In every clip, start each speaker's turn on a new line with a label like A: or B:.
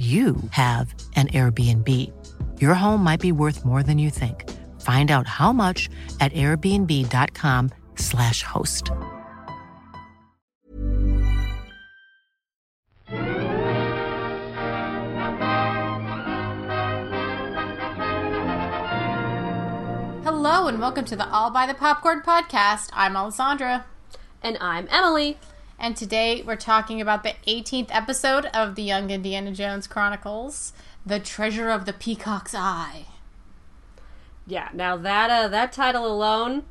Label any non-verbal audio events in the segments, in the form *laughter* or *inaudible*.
A: you have an Airbnb. Your home might be worth more than you think. Find out how much at airbnb.com/slash host.
B: Hello and welcome to the All by the Popcorn podcast. I'm Alessandra.
C: And I'm Emily.
B: And today we're talking about the 18th episode of the Young Indiana Jones Chronicles, The Treasure of the Peacock's Eye.
C: Yeah, now that uh, that title alone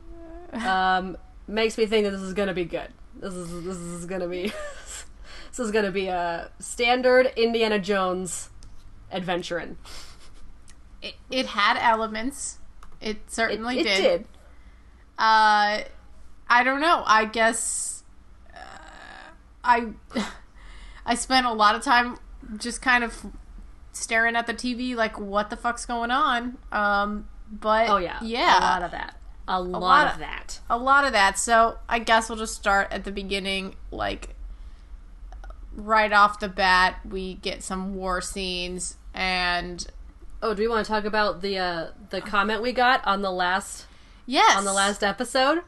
C: um, *laughs* makes me think that this is gonna be good. This is this is gonna be *laughs* this is gonna be a standard Indiana Jones adventuring.
B: It, it had elements. It certainly
C: it, it
B: did.
C: did.
B: Uh, I don't know. I guess I I spent a lot of time just kind of staring at the TV, like what the fuck's going on. Um, but
C: Oh yeah,
B: yeah,
C: a lot of that. A, lot,
B: lot
C: of
B: of-
C: that.
B: a lot of that. So I guess we'll just start at the beginning, like right off the bat, we get some war scenes, and
C: Oh, do we want to talk about the uh, the comment we got on the last
B: yes,
C: on the last episode?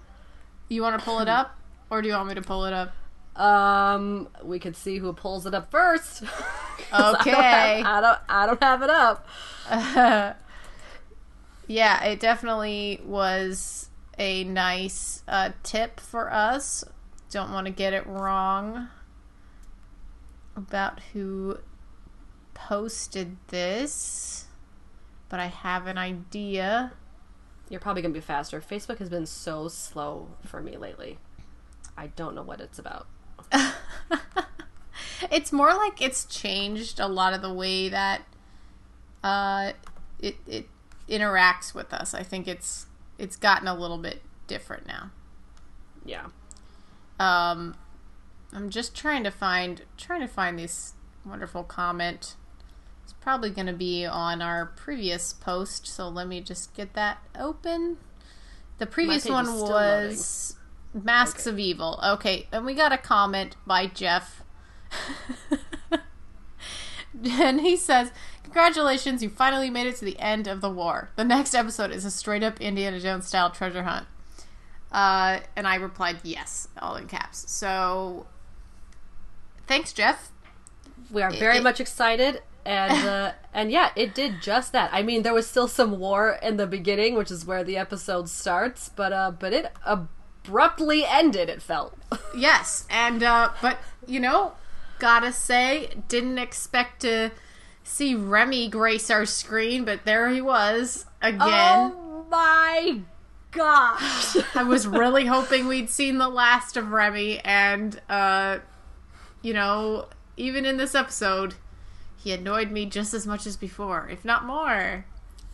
B: You want to pull it up, or do you want me to pull it up?
C: Um, we could see who pulls it up first. *laughs*
B: Okay.
C: I don't, have, I don't. I don't have it up. *laughs*
B: Yeah, it definitely was a nice uh, tip for us. Don't want to get it wrong about who posted this, but I have an idea.
C: You're probably gonna be faster. Facebook has been so slow for me lately. I don't know what it's about. *laughs*
B: It's more like it's changed a lot of the way that uh, it it interacts with us. I think it's it's gotten a little bit different now.
C: Yeah.
B: Um, I'm just trying to find trying to find this wonderful comment. It's probably going to be on our previous post, so let me just get that open. The previous one was Masks of Evil. Okay, and we got a comment by Jeff. and he says, Congratulations, you finally made it to the end of the war. The next episode is a straight up Indiana Jones style treasure hunt. Uh, and I replied, Yes, all in caps. So, thanks, Jeff.
C: We are very
B: it-
C: much excited and *laughs* uh, and yeah, it did just that. I mean, there was still some war in the beginning, which is where the episode starts, but uh but it abruptly ended, it felt. *laughs*
B: Yes, and, uh, but, you know, gotta say, didn't expect to see Remy grace our screen, but there he was again.
C: Oh my gosh. *laughs*
B: I was really hoping we'd seen the last of Remy, and uh, you know, even in this episode, he annoyed me just as much as before, if not more.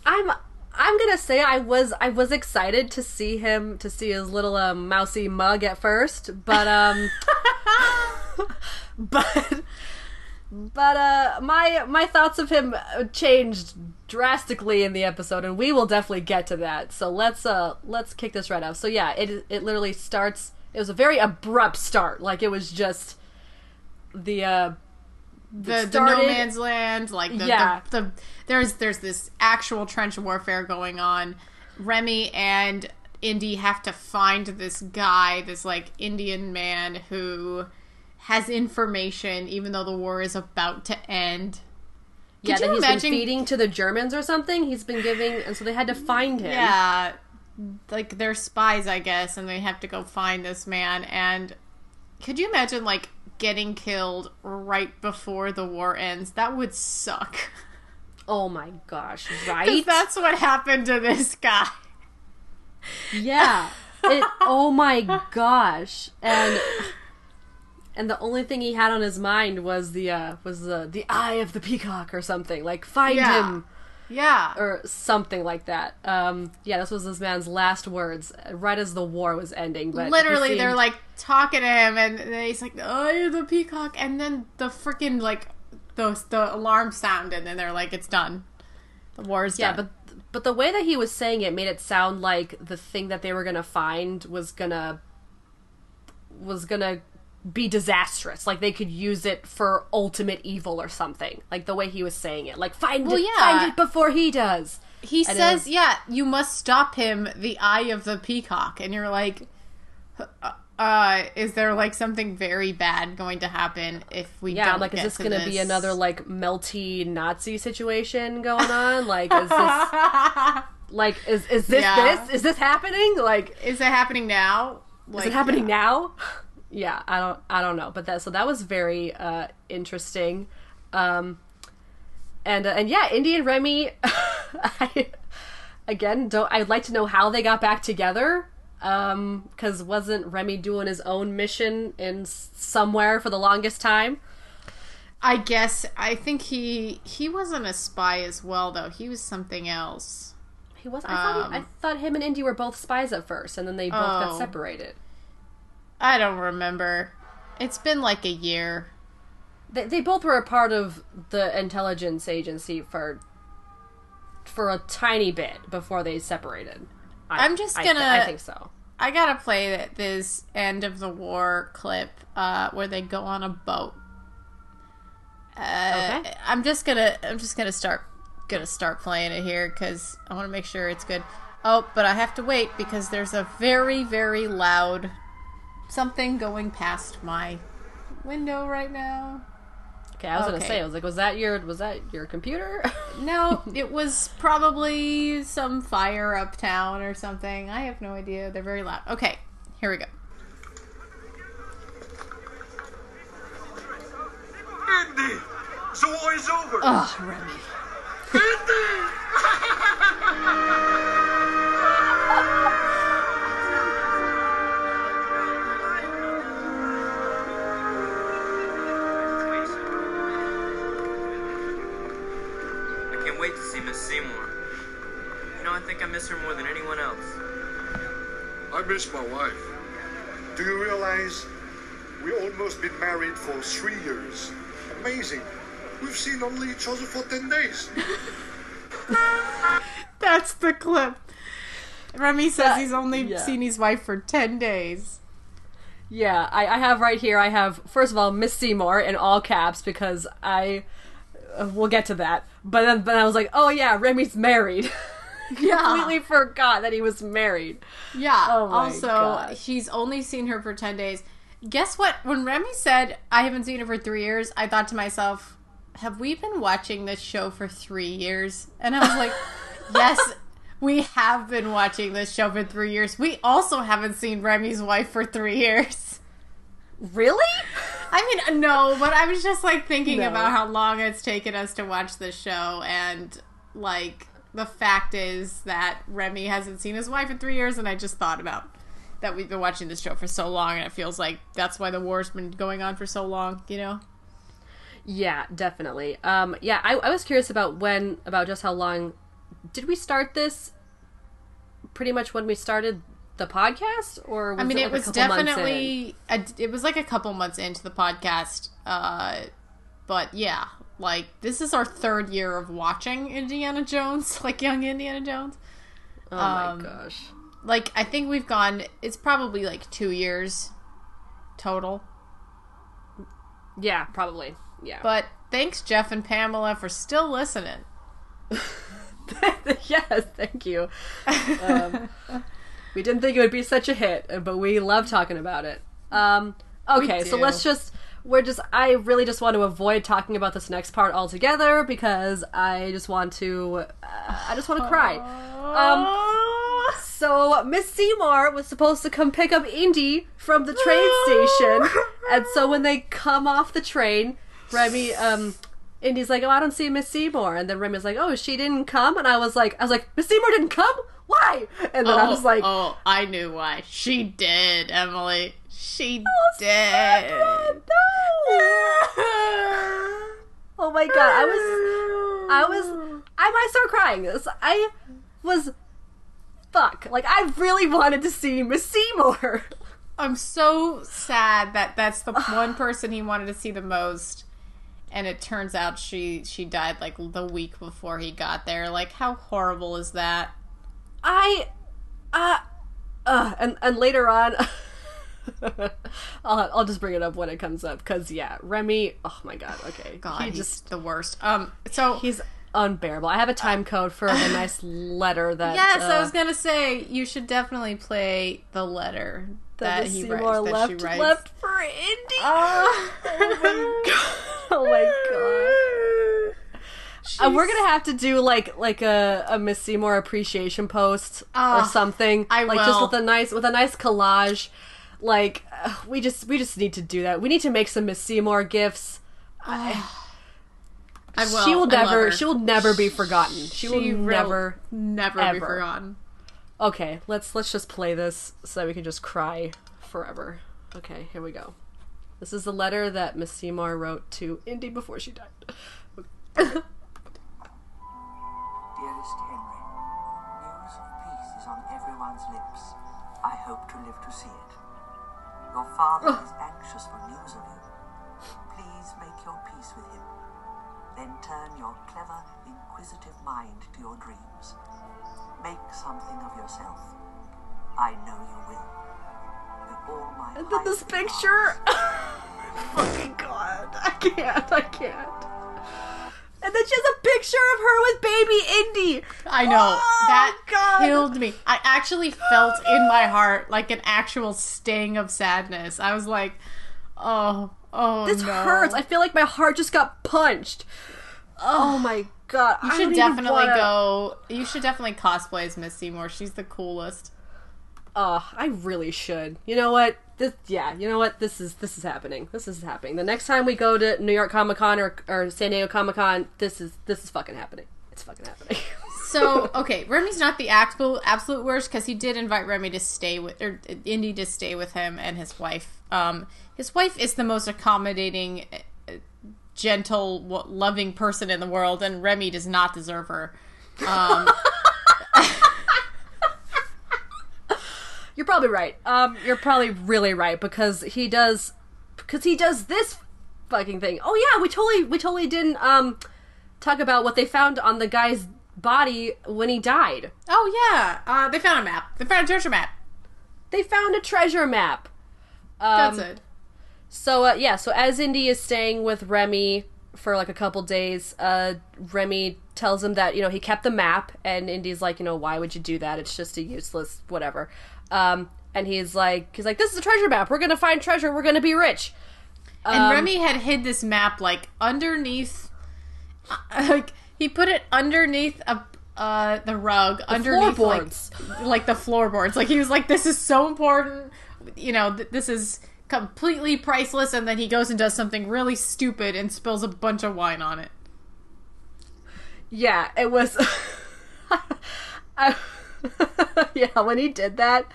C: I'm I'm gonna say I was I was excited to see him to see his little um, mousy mug at first, but um, *laughs* but but uh, my my thoughts of him changed drastically in the episode, and we will definitely get to that. So let's uh let's kick this right off. So yeah, it it literally starts. It was a very abrupt start, like it was just the uh
B: The, the no man's land, like the,
C: Yeah.
B: the, the there's there's this actual trench warfare going on. Remy and Indy have to find this guy, this like Indian man who has information, even though the war is about to end.
C: yeah
B: Could
C: that
B: you
C: he's
B: imagine-
C: been feeding to the Germans or something. He's been giving, and so they had to find him.
B: Yeah, like they're spies, I guess, and they have to go find this man. And could you imagine like getting killed right before the war ends? That would suck.
C: Oh my gosh, *laughs* right?
B: that's what happened to this guy.
C: yeah. It, *laughs* oh my gosh. And and the only thing he had on his mind was the uh was the the eye of the peacock or something like find
B: Yeah.
C: him
B: Yeah.
C: or something like that. Um, yeah, this was this man's last words uh, right as the war was ending. But
B: Literally, they're like talking to him, and he's like, "Oh, you're the peacock," and then the freaking like the the alarm sound, and then they're like, "It's done. The war is
C: yeah,
B: done."
C: but but the way that he was saying it made it sound like the thing that they were gonna find was gonna was gonna be disastrous. Like they could use it for ultimate evil or something. Like the way he was saying it, like find
B: Well,
C: it,
B: yeah.
C: find it before he does.
B: he
C: and
B: says,
C: was-
B: "Yeah, you must stop him." The eye of the peacock, and you're like, uh, "Is there like something very bad going to happen if we
C: Yeah, like is this gonna be another like melty Nazi situation going on? Like is this *laughs* like is is this
B: Yeah.
C: this is this happening? Like
B: Is it happening now?
C: is it happening
B: yeah.
C: now? Yeah, I don't I don't know, but that so that was very uh interesting. Um and uh, and yeah, Indy and Remy *laughs* I again don't I'd like to know how they got back together. Um cuz wasn't Remy doing his own mission in somewhere for the longest time?
B: I guess I think he he wasn't a spy as well though. He was something else.
C: He was I thought he, I
B: Um,
C: thought him and Indy were both spies at first and then they both got
B: Oh.
C: separated.
B: I don't remember. It's been like a year.
C: They, they both were a part of the intelligence agency for for a tiny bit before they separated. I,
B: I'm just gonna-
C: I, think so.
B: I gotta play this end of the war clip uh, where they go on a boat. Uh,
C: Okay.
B: I'm just gonna I'm just gonna start gonna start playing it here because I want to make sure it's good. Oh, but I have to wait because there's a very very loud something going past my window right now.
C: Okay, I was gonna say, I was like, was that your was that your computer? *laughs*
B: No, it was probably some fire uptown or something. I have no idea. They're very loud. Okay, here we go.
D: Indy! The war is over!
B: Oh, Remy.
D: Indy! *laughs*
E: miss her more than anyone else.
D: I miss my wife.
F: Do you realize we almost been married for three years? Amazing. We've seen only each other for 10 days. *laughs*
B: That's the clip. Remy says he's only
C: yeah.
B: seen his wife for 10 days.
C: yeah, I, I have right here. I have first of all Miss Seymour in all caps because I uh, we'll get to that. But then, but I was like, oh yeah, Remy's married. *laughs* *laughs*
B: Yeah.
C: Completely forgot that he was married.
B: Yeah.
C: Oh my
B: also,
C: God.
B: he's only seen her for 10 days. Guess what? When Remy said, I haven't seen her for three years, I thought to myself, have we been watching this show for three years? And I was like, *laughs* yes, we have been watching this show for three years. We also haven't seen Remy's wife for three years.
C: Really?
B: I mean, no, but I was just like thinking
C: No.
B: about how long it's taken us to watch this show, and like the fact is that Remy hasn't seen his wife in three years, and I just thought about that we've been watching this show for so long, and it feels like that's why the war's been going on for so long, you know?
C: Yeah, definitely. Um, yeah, I, I was curious about when, about just how long. Did we start this pretty much when we started the podcast, or was
B: I mean,
C: it,
B: it
C: like, a
B: was definitely a, it was like a couple months into the podcast, uh, but yeah, like this is our third year of watching Indiana Jones, *laughs* like young Indiana Jones.
C: Oh
B: um,
C: my gosh!
B: like I think we've gone. It's probably like two years total.
C: Yeah, probably. Yeah,
B: But thanks Jeff and Pamela for still listening. *laughs*
C: yes, thank you. Um, we didn't think it would be such a hit, but we love talking about it. Um, okay, so let's just. We're just. I really just want to avoid talking about this next part altogether because I just want to. Uh, I just want to cry. Um, so Miss Seymour was supposed to come pick up Indy from the train *laughs* station, and so when they come off the train, Remy, um, Indy's like, "Oh, I don't see Miss Seymour," and then Remy's like, "Oh, she didn't come," and I was like, "I was like, Miss Seymour didn't come? Why?" And then I was like,
B: oh, I knew why. She did, Emily. She did.
C: Oh my god, I was I was I might start crying. This I was fuck. Like I really wanted to see Miss Seymour.
B: I'm so sad that that's the *sighs* one person he wanted to see the most, and it turns out she she died like the week before he got there. Like, how horrible is that?
C: I uh uh and and later on *laughs* I'll I'll just bring it up when it comes up cuz yeah, Remy, oh my god, okay.
B: God,
C: he
B: he's
C: just
B: the worst. Um, so
C: he's unbearable. I have a time code for a nice letter that
B: yes, I
C: uh,
B: was gonna say you should definitely play the letter
C: that,
B: that, he
C: Seymour
B: writes. That
C: left
B: she writes.
C: left for Indy.
B: Oh, my god.
C: oh my god. Uh, we're gonna have to do like like a, a Miss Seymour appreciation post or
B: Oh,
C: something.
B: I
C: like just with a nice with a nice collage. Like uh, we just we just need to do that. We need to make some Miss Seymour gifts.
B: I *sighs* will.
C: she will never she will never be forgotten. She, will
B: will
C: never.
B: never be forgotten.
C: Okay, let's let's just play this so that we can just cry forever. Okay, here we go. This is the letter that Miss Seymour wrote to Indy before she died.
G: Dearest Henry, news of peace is on everyone's lips. I hope to live to see it. Your father oh. is anxious for news of you. Please make your peace with him. Then turn your clever, inquisitive mind to your dreams. Make something of yourself. I know you will. With all my
C: And then this picture. *laughs* Fucking god. I can't. I can't. And then she has a picture of her with baby Indy.
B: I know
C: Oh,
B: that
C: God.
B: killed me. I actually felt in my heart like an actual sting of sadness. I was like, "Oh, oh,
C: This
B: no.
C: hurts. I feel like my heart just got punched. Oh my god.
B: You
C: I
B: should definitely
C: wanna-
B: go. You should definitely cosplay as Miss Seymour. She's the coolest.
C: Oh, I really should. You know what? This, yeah, you know what? This is this is happening. This is happening. The next time we go to New York Comic Con or, or San Diego Comic Con, this is this is fucking happening. It's fucking happening. *laughs*
B: So okay, Remy's not the absolute absolute worst because he did invite Remy to stay with or Indy to stay with him and his wife. Um, his wife is the most accommodating, uh, gentle, loving person in the world, and Remy does not deserve her. Um, *laughs*
C: You're probably right. Um, you're probably really right because he does because he does this fucking thing. Oh yeah, we totally we totally didn't um talk about what they found on the guy's body when he died.
B: oh yeah, uh, they found a map. They found a treasure map.
C: They found a treasure map. Um,
B: That's it.
C: So uh, yeah, so as Indy is staying with Remy for like a couple days, uh, Remy tells him that you know he kept the map, and Indy's like, you know, why would you do that? It's just a useless whatever. Um, and he's like, he's like, this is a treasure map. We're gonna find treasure. We're gonna be rich.
B: And
C: Um,
B: Remy had hid this map like underneath, *laughs* like he put it underneath a uh the rug, underneath like like the floorboards. Like he was like, "This is so important," you know. Th- this is completely priceless. And then he goes and does something really stupid and spills a bunch of wine on it.
C: Yeah, it was. *laughs* I, *laughs* yeah, when he did that,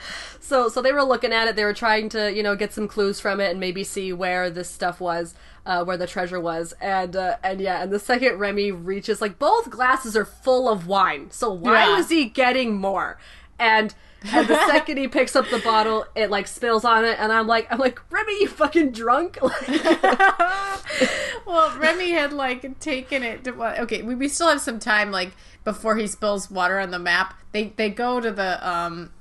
C: so so they were looking at it. They were trying to you know get some clues from it and maybe see where this stuff was, uh, where the treasure was, and uh, and yeah, and the second Remy reaches, like both glasses are full of wine. So why
B: Yeah.
C: was he getting more? And and the *laughs* second he picks up the bottle, it like spills on it, and I'm like, I'm like, Remy, you fucking drunk? *laughs* *laughs*
B: Well, Remy had like taken it. To, well, okay, we, we still have some time, like before he spills water on the map. They they go to the um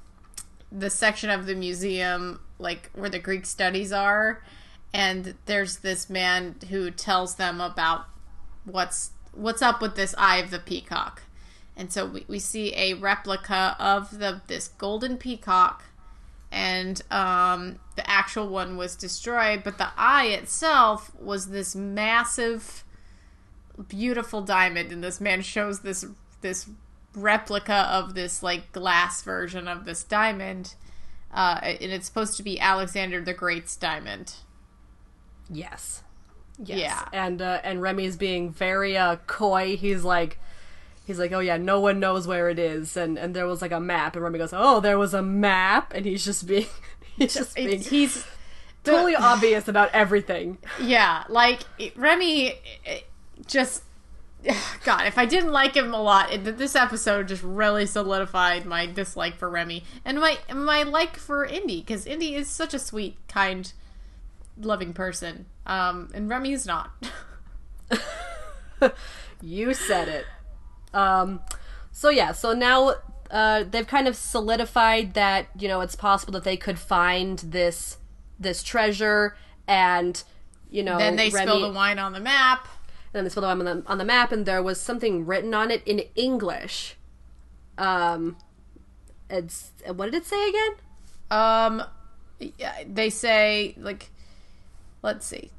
B: the section of the museum like where the Greek studies are, and there's this man who tells them about what's what's up with this eye of the peacock. And so we, we see a replica of the this golden peacock and um, the actual one was destroyed, but the eye itself was this massive, beautiful diamond, and this man shows this this replica of this like glass version of this diamond, uh, and it's supposed to be Alexander the Great's diamond.
C: Yes. Yes.
B: Yeah.
C: And uh, and Remy's being very uh, coy. He's like he's like, "Oh yeah, no one knows where it is." And and there was like a map and Remy goes, "Oh, there was a map." And he's just being *laughs* he's just being
B: he's
C: totally obvious about everything.
B: Yeah, like Remy, just God. If I didn't like him a lot, it, this episode just really solidified my dislike for Remy and my my like for Indy because Indy is such a sweet, kind, loving person, um, and Remy is not. *laughs*
C: You said it. Um, so yeah, so now uh, they've kind of solidified that you know it's possible that they could find this this treasure, and you know
B: then they
C: Remy,
B: spill the wine on the map.
C: And then they spilled the wine on the, on the map, and there was something written on it in English. Um, it's what did it say again?
B: Um, yeah, they say like, let's see.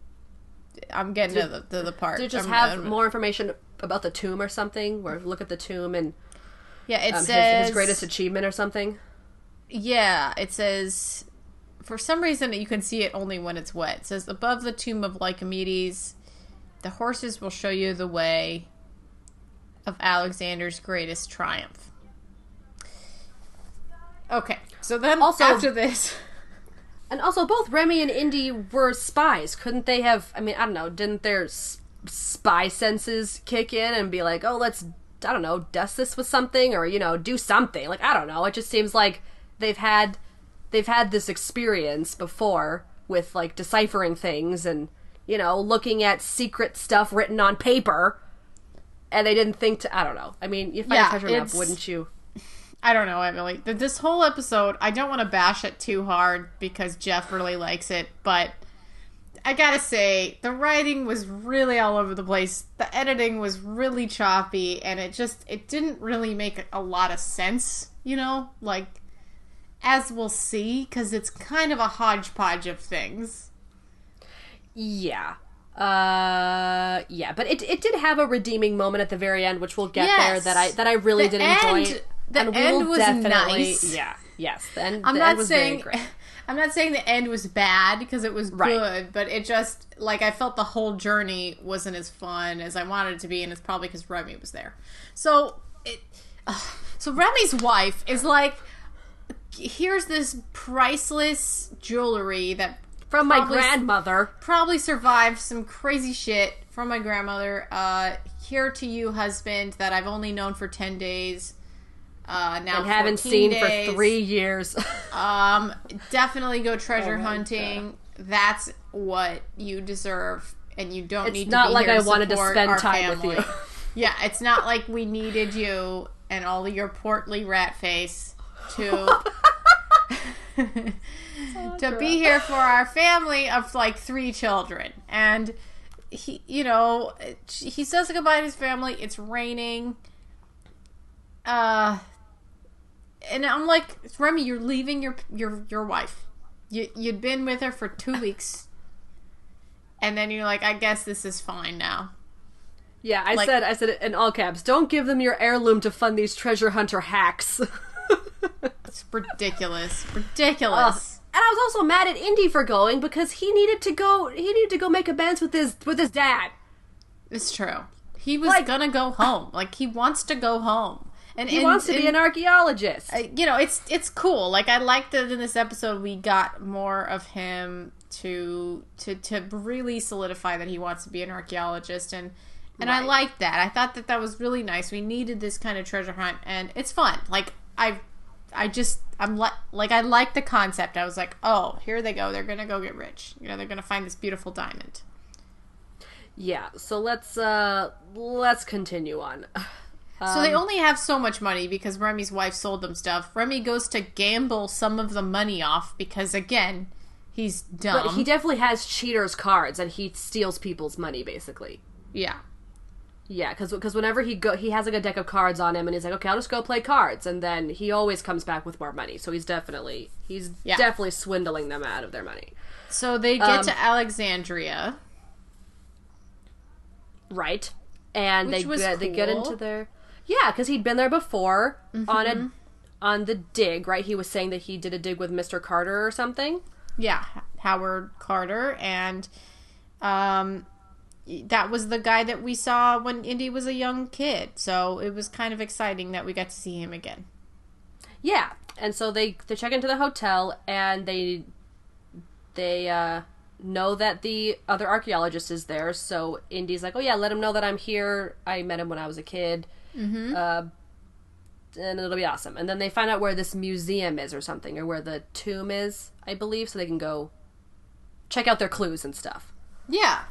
B: I'm getting to the to the part.
C: It just
B: I'm-
C: have
B: I'm-
C: more information about the tomb or something? Where look at the tomb and
B: Yeah, it
C: um, his,
B: says
C: his greatest achievement or something.
B: Yeah, it says for some reason you can see it only when it's wet. It says above the tomb of Lycomedes, the horses will show you the way of Alexander's greatest triumph. Okay, so then
C: Also-
B: after this,
C: And also, both Remy and Indy were spies. Couldn't they have? I mean, I don't know. Didn't their spy senses kick in and be like, "Oh, let's, I don't know, dust this with something, or you know, do something." Like, I don't know. It just seems like they've had, they've had this experience before with like deciphering things and you know, looking at secret stuff written on paper. And they didn't think to. I don't know. I mean, you find
B: Yeah,
C: a treasure map, wouldn't you? *laughs*
B: I don't know, Emily. This whole episode, I don't want to bash it too hard because Jeff really likes it, but I gotta say, the writing was really all over the place. The editing was really choppy, and it just it didn't really make a lot of sense. You know, like as we'll see, because it's kind of a hodgepodge of things.
C: Yeah. Uh yeah, but it it did have a redeeming moment at the very end, which we'll get there that I that I really
B: The
C: did
B: end-
C: enjoy.
B: the
C: and
B: end was
C: definitely
B: nice.
C: yeah, yes. The end,
B: I'm
C: the
B: not
C: end was very
B: saying
C: great.
B: I'm not saying the end was bad because it was
C: Right.
B: good, but it just like I felt the whole journey wasn't as fun as I wanted it to be, and it's probably because Remy was there. So it, ugh. so Remy's wife is like, here's this priceless jewelry that
C: From my
B: probably-
C: grandmother.
B: probably survived some crazy shit from my grandmother. Uh, here to you, husband, that I've only known for ten days. Uh, now
C: and haven't seen
B: days.
C: for three years. *laughs*
B: Um, definitely go treasure
C: Oh my
B: hunting. That's what you deserve, and you don't
C: It's
B: need.
C: not
B: to be
C: like
B: here
C: I wanted to spend
B: our
C: time with you. *laughs*
B: yeah, it's not like we needed you and all your portly rat face to *laughs* to be here for our family of like three children, and he, you know, he says goodbye to his family. It's raining. Uh, and I'm like, Remy, you're leaving your your your wife. You you'd been with her for two weeks, and then you're like, I guess this is fine now.
C: yeah, I
B: Like-
C: said I said it in all caps. Don't give them your heirloom to fund these treasure hunter hacks. *laughs*
B: It's ridiculous, ridiculous.
C: And I was also mad at Indy for going because he needed to go. He needed to go make amends with his with his dad.
B: It's true. He was
C: Like-
B: gonna go home. Like he wants to go home, and
C: He
B: and-
C: wants to be an archaeologist.
B: uh, you know, it's it's cool. Like I like that in this episode we got more of him to to to really solidify that he wants to be an archaeologist, and and I
C: Right.
B: like that. I thought that that was really nice. We needed this kind of treasure hunt, and it's fun. Like I. I just I'm like like I like the concept. I was like, oh, here they go. They're gonna go get rich. You know, they're gonna find this beautiful diamond.
C: yeah. So let's uh let's continue on. *laughs*
B: So they only have so much money because Remy's wife sold them stuff. Remy goes to gamble some of the money off because again, he's dumb.
C: But he definitely has cheaters cards and he steals people's money basically.
B: yeah.
C: Yeah, because because whenever he go, he has like a deck of cards on him, and he's like, okay, I'll just go play cards, and then he always comes back with more money. So he's definitely he's
B: Yeah.
C: definitely swindling them out of their money,
B: So they get
C: Um,
B: to Alexandria.
C: right? And
B: Which
C: they get, they get. Into their yeah, because he'd been there before on a on the dig, right? He was saying that he did a dig with Mister Carter or something.
B: Yeah, Howard Carter and um that was the guy that we saw when Indy was a young kid. So it was kind of exciting that we got to see him again.
C: Yeah, and so they they check into the hotel and they they uh, know that the other archaeologist is there. So Indy's like, "Oh yeah, let him know that I'm here. I met him when I was a kid." Mm-hmm. Uh, and it'll be awesome. And then they find out where this museum is or something, or where the tomb is, I believe, so they can go check out their clues and stuff.
B: Yeah.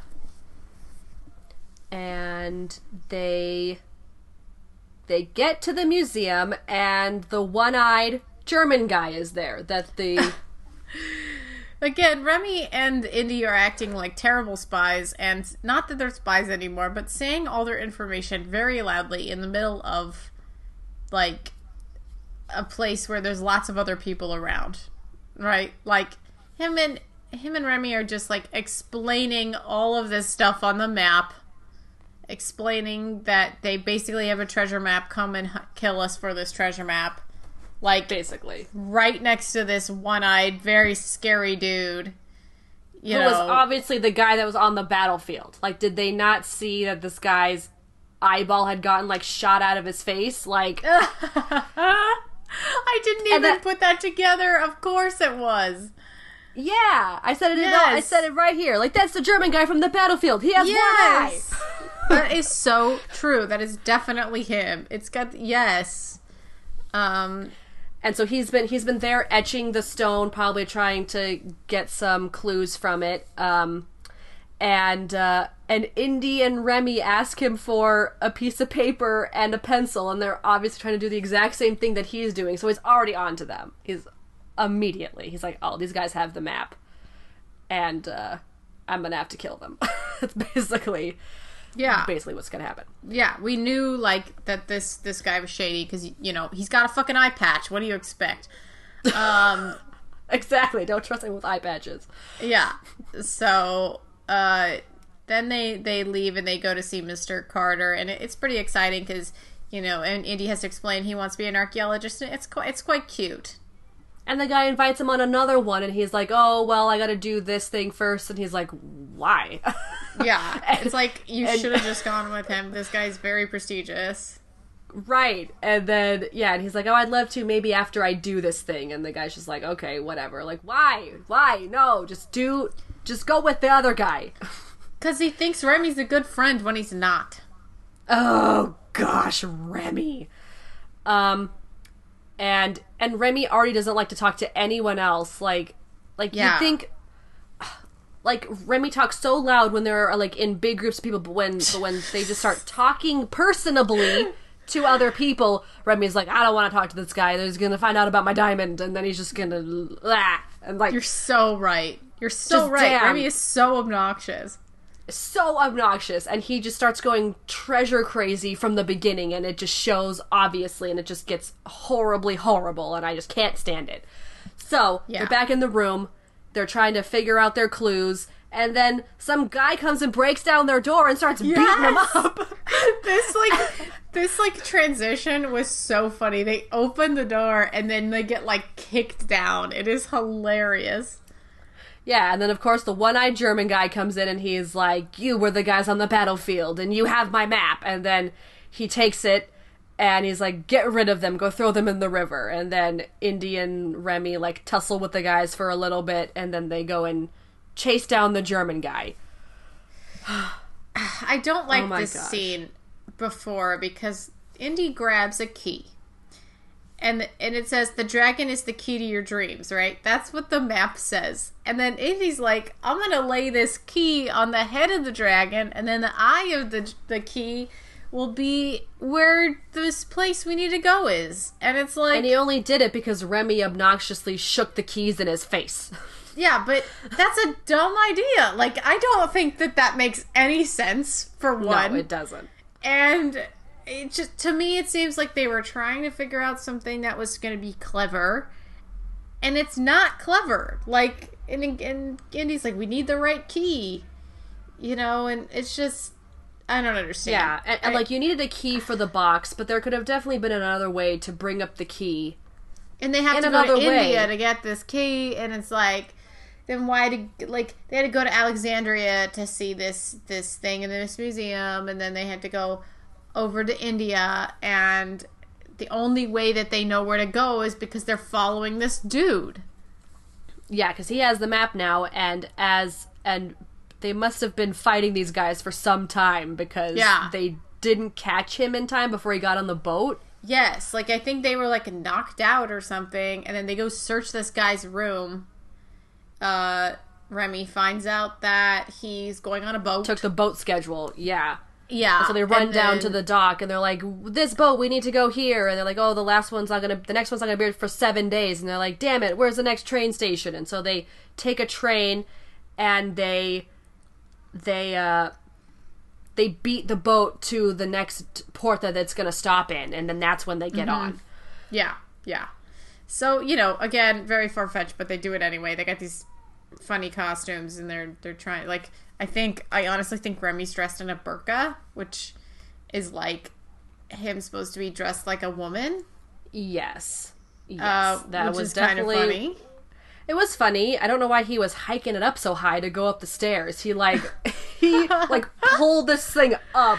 C: And they they get to the museum and the one-eyed German guy is there. That the *laughs*
B: Again, Remy and Indy are acting like terrible spies, and not that they're spies anymore, but saying all their information very loudly in the middle of, like, a place where there's lots of other people around, right? Like him and him and Remy are just like explaining all of this stuff on the map, explaining that they basically have a treasure map. Come and h- kill us for this treasure map. Like
C: basically
B: right next to this one-eyed, very scary dude. You
C: who
B: know,
C: was obviously the guy that was on the battlefield. Like, did they not see that this guy's eyeball had gotten like shot out of his face? Like, *laughs*
B: I didn't even
C: that-
B: put that together. Of course it was.
C: yeah, I said it. In I said it right here. Like, that's the German guy from the battlefield. He has one eye. *laughs*
B: That is so true. That is definitely him. It's got yes. Um
C: And so he's been he's been there etching the stone, probably trying to get some clues from it. Um, and uh, and Indy and Remy ask him for a piece of paper and a pencil, and they're obviously trying to do the exact same thing that he's doing. So he's already on to them. He's immediately he's like, "Oh, these guys have the map, and uh, I'm gonna have to kill them." *laughs* That's basically
B: yeah.
C: basically what's gonna happen.
B: Yeah, we knew like that this this guy was shady cuz you know, he's got a fucking eye patch. What do you expect? Um *laughs*
C: Exactly. Don't trust him with eye patches.
B: yeah. So uh then they they leave and they go to see Mr. Carter and it, it's pretty exciting cuz you know, and Indy has to explain he wants to be an archaeologist and it's quite it's quite cute.
C: And the guy invites him on another one, and he's like, "Oh, well, I got to do this thing first. And he's like, "Why?" *laughs*
B: Yeah. it's like you should have just gone with him. This guy's very prestigious.
C: right. And then yeah, and he's like, "Oh, I'd love to. Maybe after I do this thing." And the guy's just like, "Okay, whatever. Like, why? Why? No, just do. Just go with the other guy." *laughs*
B: Cuz he thinks Remy's a good friend when he's not.
C: Oh gosh, Remy. Um, and and Remy already doesn't like to talk to anyone else. Like, like
B: Yeah.
C: you think. *sighs* Like Remy talks so loud when they're like in big groups of people, but when but when they just start *laughs* talking personably to other people, Remy's like, I don't want to talk to this guy. He's gonna find out about my diamond, and then he's just gonna ah, and like
B: You're so right. You're so right.
C: damn.
B: Remy is so obnoxious.
C: So obnoxious and he just starts going treasure crazy from the beginning and it just shows obviously and it just gets horribly horrible and I just can't stand it. So,
B: Yeah.
C: they're back in the room, they're trying to figure out their clues and then some guy comes and breaks down their door and starts beating them up. *laughs* *laughs*
B: this like this like transition was so funny. They open the door and then they get like kicked down. It is hilarious.
C: Yeah, and then of course the one-eyed German guy comes in and he's like, "You were the guys on the battlefield and you have my map." And then he takes it and he's like, "Get rid of them, go throw them in the river." And then Indy and Remy like tussle with the guys for a little bit, and then they go and chase down the German guy. *sighs*
B: I don't like
C: Oh
B: this
C: gosh.
B: scene before because Indy grabs a key. And and it says the dragon is the key to your dreams, right? That's what the map says. And then Indy's like, I'm gonna lay this key on the head of the dragon, and then the eye of the the key will be where this place we need to go is. And it's like
C: And he only did it because Remy obnoxiously shook the keys in his face. *laughs*
B: Yeah, but that's a dumb idea. Like, I don't think that that makes any sense, for one.
C: No, it doesn't.
B: and it just, to me, it seems like they were trying to figure out something that was going to be clever, and it's not clever. Like, and, and Indy's like, we need the right key, you know, and it's just, I don't understand.
C: Yeah, and, and
B: I-
C: like you needed a key for the box, but there could have definitely been another way to bring up the key.
B: and they have
C: in
B: to go to
C: way.
B: India to get this key, and it's like, then why did like they had to go to Alexandria to see this this thing in this museum, and then they had to go over to India, and the only way that they know where to go is because they're following this dude.
C: yeah, because he has the map now, and as and they must have been fighting these guys for some time because
B: Yeah.
C: they didn't catch him in time before he got on the boat.
B: Yes, like I think they were like knocked out or something, and then they go search this guy's room. Uh, Remy finds out that he's going on a boat.
C: Took the boat schedule, yeah.
B: Yeah,
C: So they run
B: and
C: down
B: then-
C: to the dock and they're like, "This boat, we need to go here." And they're like, "Oh, the last one's not gonna, the next one's not gonna be here for seven days." And they're like, "Damn it, where's the next train station?" And so they take a train, and they, they, uh, they beat the boat to the next port that it's gonna stop in, and then that's when they get
B: Mm-hmm.
C: on.
B: Yeah, yeah. So you know, again, very far fetched, but they do it anyway. They got these funny costumes, and they're they're trying. Like, I think I honestly think Remy's dressed in a burqa, which is like him supposed to be dressed like a woman.
C: Yes, yes,
B: Uh,
C: that was
B: is kind of
C: definitely.
B: funny.
C: It was funny. I don't know why he was hiking it up so high to go up the stairs. He like *laughs* he like pulled this thing up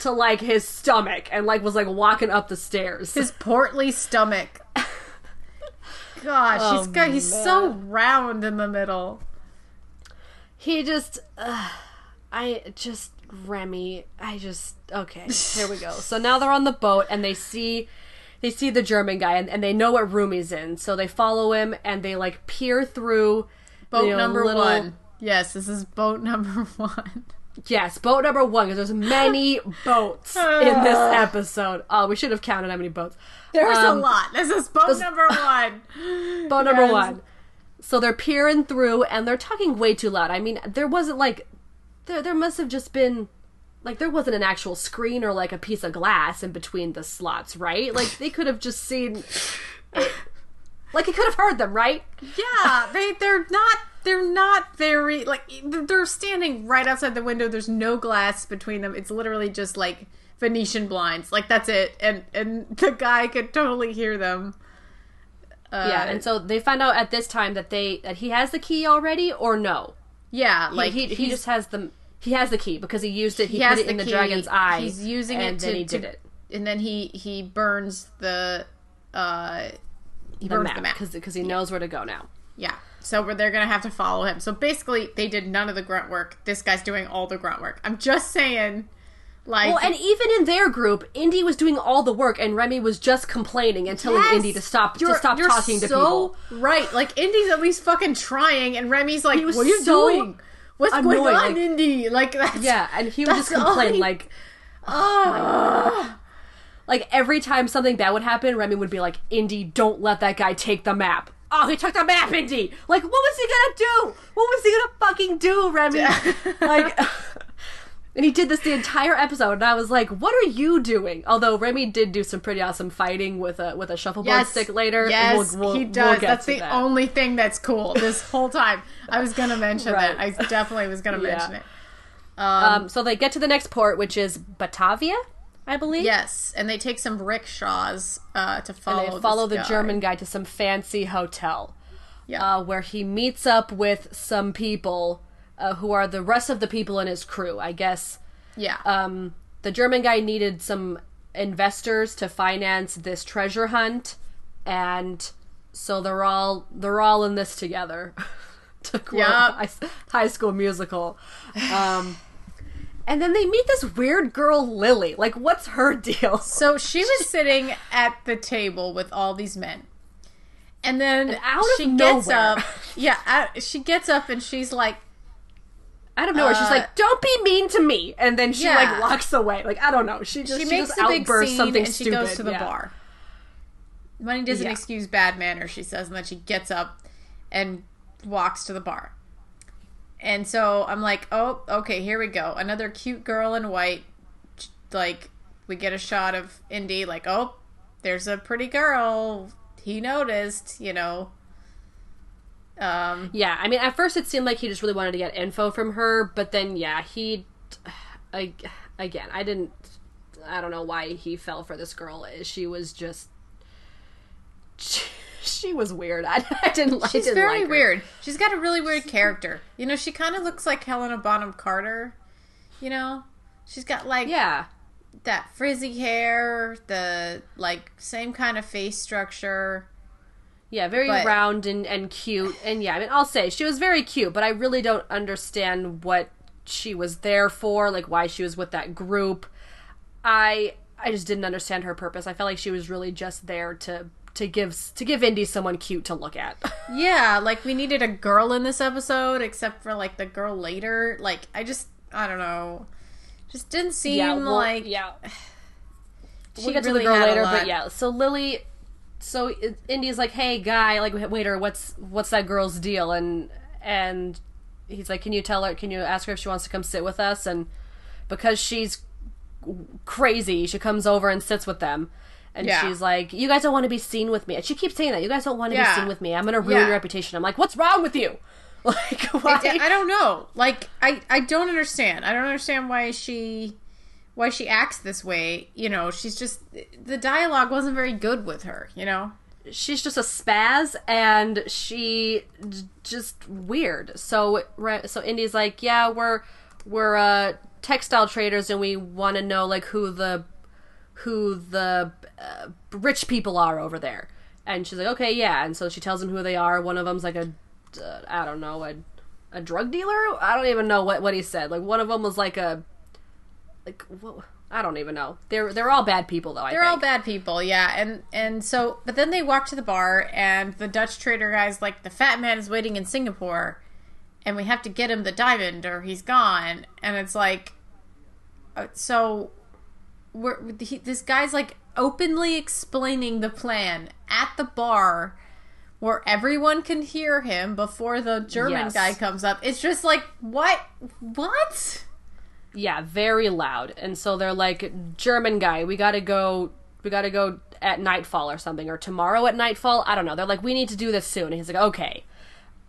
C: to like his stomach and like was like walking up the stairs.
B: His portly stomach. *laughs* Gosh,
C: Oh,
B: he's got he's so round in the middle.
C: He just uh, I just Remy, I just okay, here we go. *laughs* So now they're on the boat and they see they see the German guy and, and they know what room he's in. So they follow him and they like peer through
B: Boat
C: you know,
B: number
C: little-
B: one. Yes, this is boat number *laughs* one.
C: Yes, boat number one because there's many *laughs* boats in this episode. Oh, we should have counted how many boats.
B: There's
C: Um,
B: a lot. This is boat number one.
C: Boat number
B: Yes.
C: one. So they're peering through and they're talking way too loud. I mean, there wasn't like there there must have just been like there wasn't an actual screen or like a piece of glass in between the slots, right? Like they could have just seen like he could have heard them, right?
B: Yeah, they they're not they're not very like they're standing right outside the window. There's no glass between them. It's literally just like Venetian blinds. Like that's it. And and the guy could totally hear them. Uh,
C: yeah, and so they find out at this time that they that he has the key already or no.
B: yeah,
C: Like
B: like
C: he he just has the he has the key because he used it. He,
B: he
C: put it in the dragon's eye.
B: He's using it
C: and
B: it
C: then
B: to,
C: he did it.
B: and then he he burns the uh he
C: The
B: burns
C: map
B: the map.
C: because because he knows where to go now.
B: Yeah. So they're gonna have to follow him. So basically, they did none of the grunt work. This guy's doing all the grunt work. I'm just saying, like,
C: Well, and even in their group, Indy was doing all the work, and Remy was just complaining and telling
B: Yes!
C: Indy to stop to stop talking to people.
B: Right. Like Indy's at least fucking trying, and Remy's like, "What are you
C: so
B: doing? What's
C: annoyed,
B: going on,
C: like-
B: Indy?" Like that's
C: Yeah, and he would just complain
B: he-
C: like
B: Oh.
C: like every time something bad would happen, Remy would be like, "Indy, don't let that guy take the map." Oh, he took the map, Indy. Like, what was he gonna do? What was he gonna fucking do, Remy? *laughs* like, *laughs* and he did this the entire episode, and I was like, "What are you doing?" Although Remy did do some pretty awesome fighting with a with a shuffleboard
B: Yes,
C: stick later.
B: Yes,
C: we'll- we'll-
B: he
C: we'll
B: does. That's the
C: that.
B: only thing that's cool this *laughs* whole time. I was gonna mention
C: Right.
B: that. I definitely was gonna *laughs*
C: Yeah.
B: mention it.
C: Um, so they get to the next port, which is Batavia, I believe.
B: Yes, and they take some rickshaws uh, to follow.
C: And they follow the
B: guy.
C: German guy to some fancy hotel,
B: Yeah.
C: uh, where he meets up with some people uh, who are the rest of the people in his crew. I guess
B: yeah.
C: um, the German guy needed some investors to finance this treasure hunt, and so they're all they're all in this together. to quote
B: Yep.
C: high, high School Musical. Um, and then they meet this weird girl, Lily. Like, what's her deal?
B: So she was sitting at the table with all these men. And then
C: out of
B: she gets
C: nowhere.
B: up. Yeah, out, she gets up and she's like,
C: I don't know. she's
B: Uh,
C: like, "Don't be mean to me," and then she
B: Yeah.
C: like walks away. Like, I don't know. She just
B: she
C: she,
B: makes
C: just
B: a big
C: outbursts
B: scene
C: something
B: and she
C: stupid.
B: goes to the
C: Yeah.
B: bar. Money doesn't
C: Yeah.
B: excuse bad manners, she says, and then she gets up and walks to the bar. And so I'm like, oh, okay, here we go. Another cute girl in white. Like, we get a shot of Indy, like, oh, there's a pretty girl. He noticed, you know. Um,
C: Yeah, I mean, at first it seemed like he just really wanted to get info from her, but then yeah, he, I, again, I didn't, I don't know why he fell for this girl. She was just, she, *laughs* she was weird. *laughs* I, I didn't. I
B: She's
C: didn't
B: very
C: like
B: weird. She's got a really weird character. You know, she kind of looks like Helena Bonham Carter. You know, she's got like
C: Yeah,
B: that frizzy hair, the like same kind of face structure.
C: Yeah, very
B: But-
C: round and, and cute. And yeah, I mean, I'll say she was very cute, but I really don't understand what she was there for, like why she was with that group. I I just didn't understand her purpose. I felt like she was really just there to to give to give Indy someone cute to look at. *laughs*
B: Yeah, like we needed a girl in this episode, except for like the girl later. Like I just, I don't know, just didn't seem
C: well,
B: like
C: yeah. *sighs*
B: she
C: We'll get
B: really
C: to the girl later, but yeah. So Lily, so Indy's like, "Hey, guy, like waiter, what's what's that girl's deal?" And and he's like, "Can you tell her? Can you ask her if she wants to come sit with us?" And because she's crazy, she comes over and sits with them. And
B: Yeah.
C: she's like, "You guys don't want to be seen with me." And she keeps saying that. You guys don't want to
B: Yeah.
C: be seen with me. I'm gonna ruin
B: Yeah.
C: your reputation. I'm like, "What's wrong with you?" *laughs* Like, why?
B: I, I don't know. Like I I don't understand. I don't understand why she why she acts this way. You know, she's just the dialogue wasn't very good with her, you know?
C: she's just a spaz and she just weird. So so indy's like yeah we're we're uh textile traders and we want to know like who the who the uh, rich people are over there. And she's like okay yeah. And so she tells him who they are. One of them's like a uh, i don't know a, a drug dealer? I don't even know what what he said. Like one of them was like a like what I don't even know. They're they're all bad people though. I
B: They're all bad people, yeah. And and so but then they walk to the bar and the Dutch trader guy's like the fat man is waiting in Singapore and we have to get him the diamond or he's gone and it's like uh, so we're he, this guy's like openly explaining the plan at the bar where everyone can hear him before the German
C: Yes.
B: guy comes up. It's just like what what?
C: Yeah, very loud. And so they're like, German guy, we gotta go, we gotta go at nightfall or something, or tomorrow at nightfall. I don't know. They're like, we need to do this soon. And he's like, okay.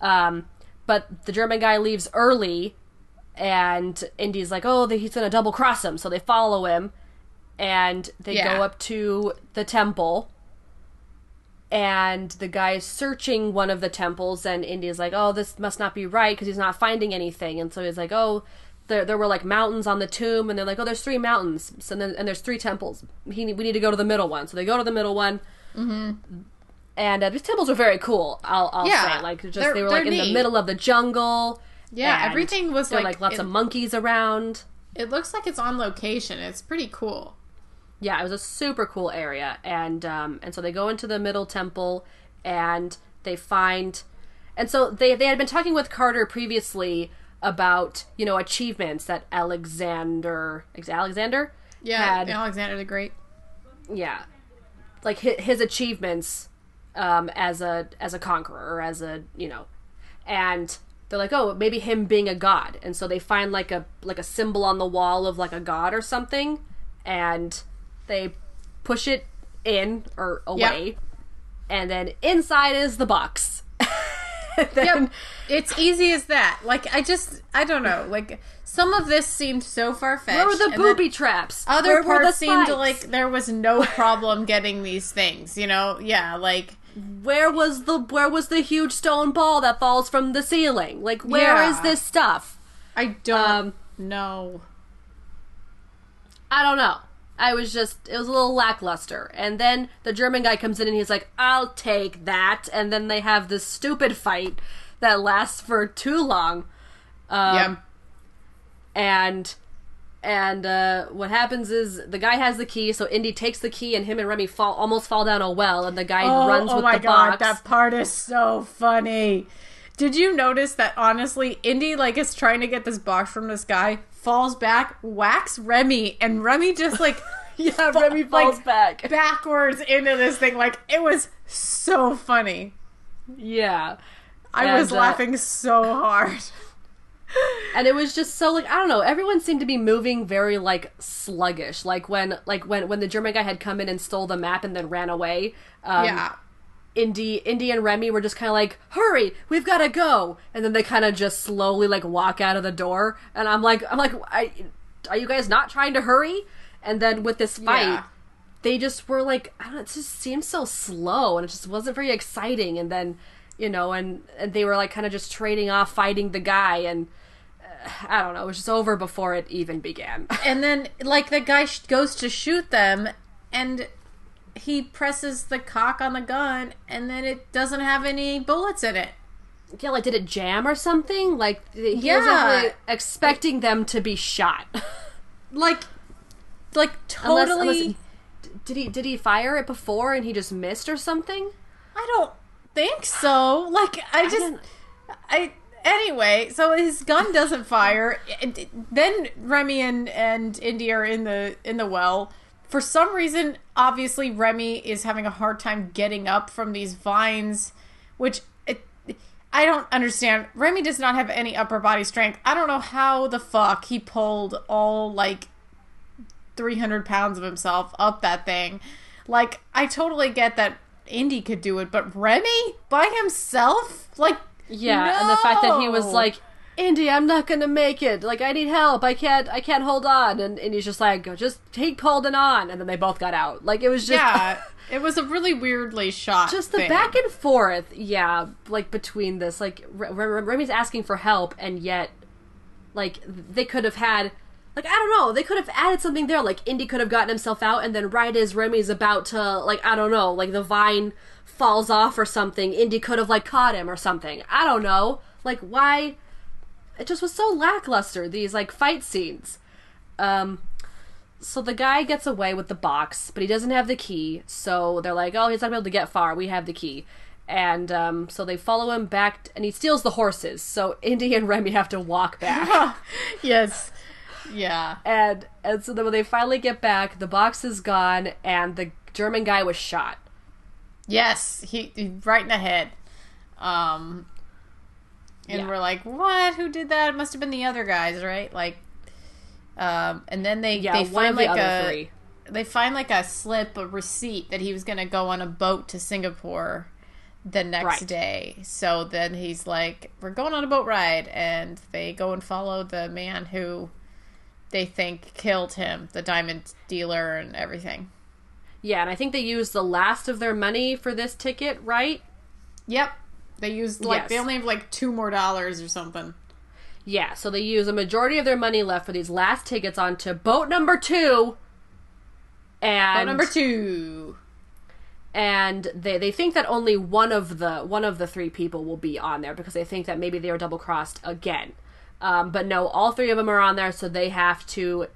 C: Um, but the German guy leaves early, and Indy's like, oh, he's gonna double cross him. So they follow him, and they
B: Yeah.
C: go up to the temple. And the guy is searching one of the temples, and Indy's like, "Oh, this must not be right because he's not finding anything." And so he's like, "Oh, there, there were like mountains on the tomb, and they're like, oh, there's three mountains, so then and there's three temples. He, we need to go to the middle one. So they go to the middle one, mm-hmm. and uh, these temples are very cool. I'll, I'll
B: Yeah,
C: say, like, just they were like in the middle of the jungle.
B: Yeah, everything was
C: there
B: like,
C: like lots
B: it,
C: of monkeys around.
B: it looks like it's on location. It's pretty cool.
C: yeah, it was a super cool area, and um, and so they go into the middle temple, and they find, and so they they had been talking with Carter previously about you know achievements that Alexander Alexander
B: Yeah,
C: had.
B: Alexander the Great.
C: yeah. Like his, his achievements um, as a as a conqueror or as a you know. And they're like oh maybe him being a god. And so they find like a like a symbol on the wall of like a god or something and they push it in or away. And then inside is the box. *laughs* Then-
B: Yep. It's easy as that. Like I just I don't know. Like some of this seemed so far fetched.
C: where were the booby traps
B: Other
C: where
B: parts seemed like there was no problem getting these things. You know? Yeah. Like
C: where was the where was the huge stone ball that falls from the ceiling like where is
B: Yeah.
C: this stuff
B: I don't
C: Um,
B: know.
C: I don't know. I was just it was a little lackluster. And then the German guy comes in and he's like, "I'll take that." And then they have this stupid fight that lasts for too long. Um,
B: yeah.
C: And and uh, what happens is the guy has the key, so Indy takes the key, and him and Remy fall almost fall down a well, and the guy runs
B: oh
C: with
B: my
C: the
B: god,
C: box.
B: that part is so funny. Did you notice that honestly, Indy like is trying to get this box from this guy, falls back, whacks Remy, and Remy just like *laughs*
C: yeah, Remy falls
B: like,
C: back.
B: backwards into this thing. Like it was so funny.
C: Yeah.
B: I was
C: uh,
B: laughing so hard. *laughs*
C: and it was just so like I don't know. Everyone seemed to be moving very like sluggish. Like when like when when the German guy had come in and stole the map and then ran away. Um,
B: yeah.
C: Indy, Indy and Remy were just kind of like, "Hurry, we've got to go!" And then they kind of just slowly like walk out of the door. And I'm like, I'm like, I, are you guys not trying to hurry? And then with this fight,
B: Yeah.
C: they just were like, I don't know, it just seemed so slow, and it just wasn't very exciting. And then, you know, and and they were like kind of just trading off, fighting the guy, and uh, I don't know, it was just over before it even began. *laughs*
B: And then like the guy sh- goes to shoot them and he presses the cock on the gun and then it doesn't have any bullets in it.
C: Yeah, like did it jam or something? Like he was
B: Yeah.
C: really expecting them to be shot. *laughs*
B: Like, like
C: Unless-
B: totally.
C: unless- did he did he fire it before and he just missed or something?
B: I don't think so. Like, I just,
C: didn't-
B: I. Anyway, so his gun doesn't fire. Then Remy and and Indy are in the in the well. For some reason, obviously Remy is having a hard time getting up from these vines, which it, I don't understand. Remy does not have any upper body strength. I don't know how the fuck he pulled all like 300 pounds of himself up that thing. Like, I totally get that Indy could do it, but Remy by himself? Like,
C: Yeah, and the fact that he was like, "Indy, I'm not gonna make it. Like, I need help. I can't. I can't hold on." And and he's just like, "Just keep holding on." And then they both got out. Like it was just
B: yeah, *laughs* it was a really weirdly shot.
C: just the
B: thing.
C: back and forth. Yeah, like between this, like Re- Re- Remy's asking for help, and yet, like they could have had. Like I don't know, they could have added something there. Like Indy could have gotten himself out, and then right as Remy's about to, like I don't know, like the vine falls off or something, Indy could have like caught him or something. I don't know. Like why? It just was so lackluster. These like fight scenes. Um, so the guy gets away with the box, but he doesn't have the key. So they're like, "Oh, he's not able to get far. We have the key." And um, so they follow him back, and he steals the horses. So Indy and Remy have to walk back. *laughs*
B: yes. Yeah.
C: and and so then when they finally get back, the box is gone, and the German guy was shot.
B: Yes, he, he right in the head. Um and
C: Yeah.
B: we're like, "What? Who did that? It must have been the other guys, right?" Like um and then they
C: Yeah,
B: they find
C: the
B: like a
C: three.
B: they find like a slip, a receipt that he was going to go on a boat to Singapore the next
C: Right.
B: day. So then he's like, "We're going on a boat ride," and they go and follow the man who they think killed him, the diamond dealer and everything.
C: Yeah, and I think they used the last of their money for this ticket, right?
B: Yep. They used like
C: Yes.
B: they only have like two more dollars or something.
C: Yeah, so they use a majority of their money left for these last tickets onto boat number two. And
B: Boat number two.
C: and they they think that only one of the one of the three people will be on there because they think that maybe they are double crossed again. Um, but no, all three of them are on there, so they have to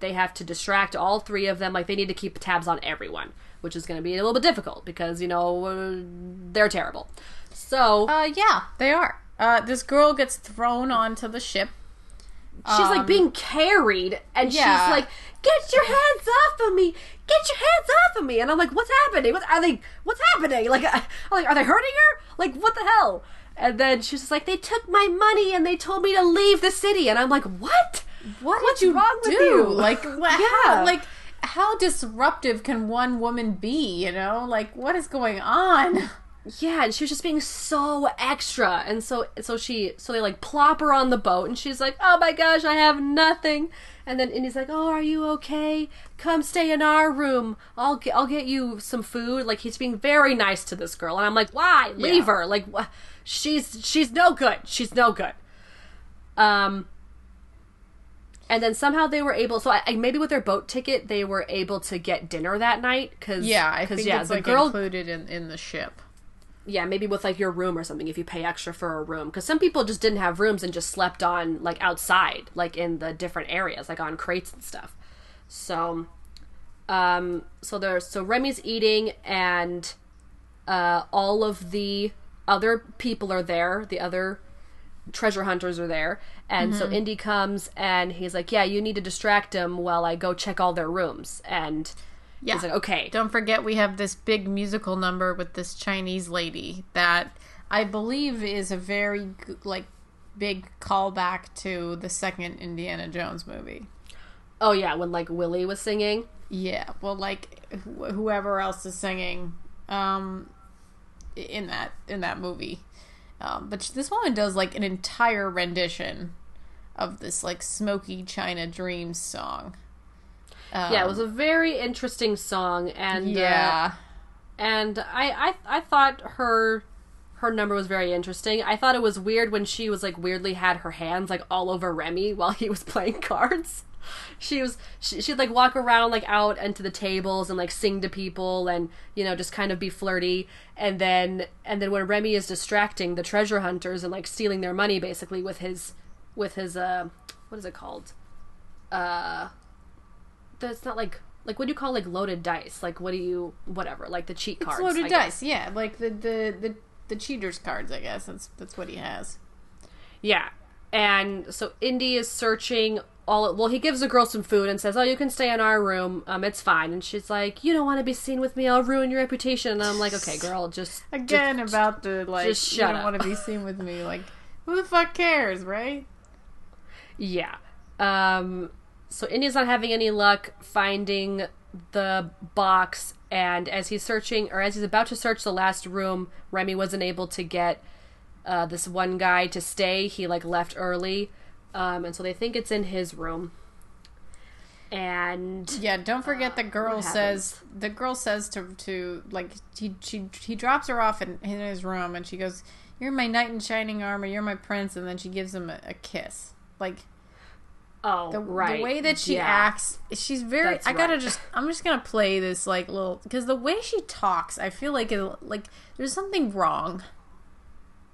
C: they have to distract all three of them. Like they need to keep tabs on everyone, which is going to be a little bit difficult because you know they're terrible. So
B: Uh yeah, they are. Uh this girl gets thrown onto the ship.
C: she's like being carried, and
B: um, yeah.
C: she's like, "Get your hands off of me! Get your hands off of me!" And I'm like, "What's happening? What are they? What's happening? Like, I- *laughs* like, are they hurting her? Like, what the hell?" And then she's just like, "They took my money and they told me to leave the city." And I'm like, "What?
B: What
C: What's
B: did you
C: wrong
B: do?
C: with you?" *laughs*
B: Like what
C: Yeah.
B: how, like how disruptive can one woman be, you know? Like what is going on?
C: Yeah, and she was just being so extra, and so so she so they like plop her on the boat, and she's like, "Oh my gosh, I have nothing." And then and he's like, "Oh, are you okay? Come stay in our room. I'll get I'll get you some food." Like he's being very nice to this girl, and I'm like, "Why? Leave
B: Yeah.
C: her. Like wha- she's she's no good. She's no good." Um. And then somehow they were able. So I, I- maybe with their boat ticket, they were able to get dinner that night. Because
B: Yeah, I think
C: yeah,
B: it's
C: the
B: like
C: girl
B: included in, in the ship.
C: yeah, maybe with like your room or something if you pay extra for a room. Because some people just didn't have rooms and just slept on like outside, like in the different areas, like on crates and stuff. So, um, so there's so Remy's eating and uh, all of the other people are there. The other treasure hunters are there, and so Indy comes and he's like, "Yeah, you need to distract them while I go check all their rooms." And
B: Yeah.
C: he's like, "Okay."
B: Don't forget we have this big musical number with this Chinese lady that I believe is a very like big callback to the second Indiana Jones movie.
C: Oh yeah, when like Willie was singing.
B: Yeah, well, like wh- whoever else is singing um, in that in that movie, um, but this woman does like an entire rendition of this like smoky China Dreams song. Um,
C: yeah, it was a very interesting song, and uh,
B: yeah,
C: and I, I I thought her her number was very interesting. I thought it was weird when she was like weirdly had her hands like all over Remy while he was playing cards. She was she, she'd like walk around like out into the tables and like sing to people and you know just kind of be flirty and then and then when Remy is distracting the treasure hunters and like stealing their money basically with his with his uh what is it called uh that's not like like what do you call like loaded dice like what do you whatever like the cheat cards
B: It's loaded dice, yeah, like the the the the cheaters cards. I guess that's that's what he has.
C: Yeah. And so Indy is searching all well, he gives the girl some food and says, Oh, you can stay in our room. Um, it's fine. And she's like, You don't want to be seen with me, I'll ruin your reputation and I'm like, Okay, *laughs* girl, just
B: Again,
C: just-
B: about the like
C: just
B: you don't
C: up.
B: want to be *laughs* seen with me. Like, who the fuck cares, right?
C: Yeah. Um so Indy's not having any luck finding the box and as he's searching or as he's about to search the last room, Remy wasn't able to get uh, this one guy to stay. He like left early. Um, and so they think it's in his room. And
B: Yeah, don't forget the girl says the girl says to to like he she he drops her off in, in his room and she goes, "You're my knight in shining armor. You're my prince." And then she gives him a, a kiss. Like
C: oh,
B: the,
C: right.
B: the way that she
C: Yeah.
B: acts, she's very.
C: That's
B: I gotta
C: right.
B: just. I'm just gonna play this like little because the way she talks, I feel like it, like there's something wrong.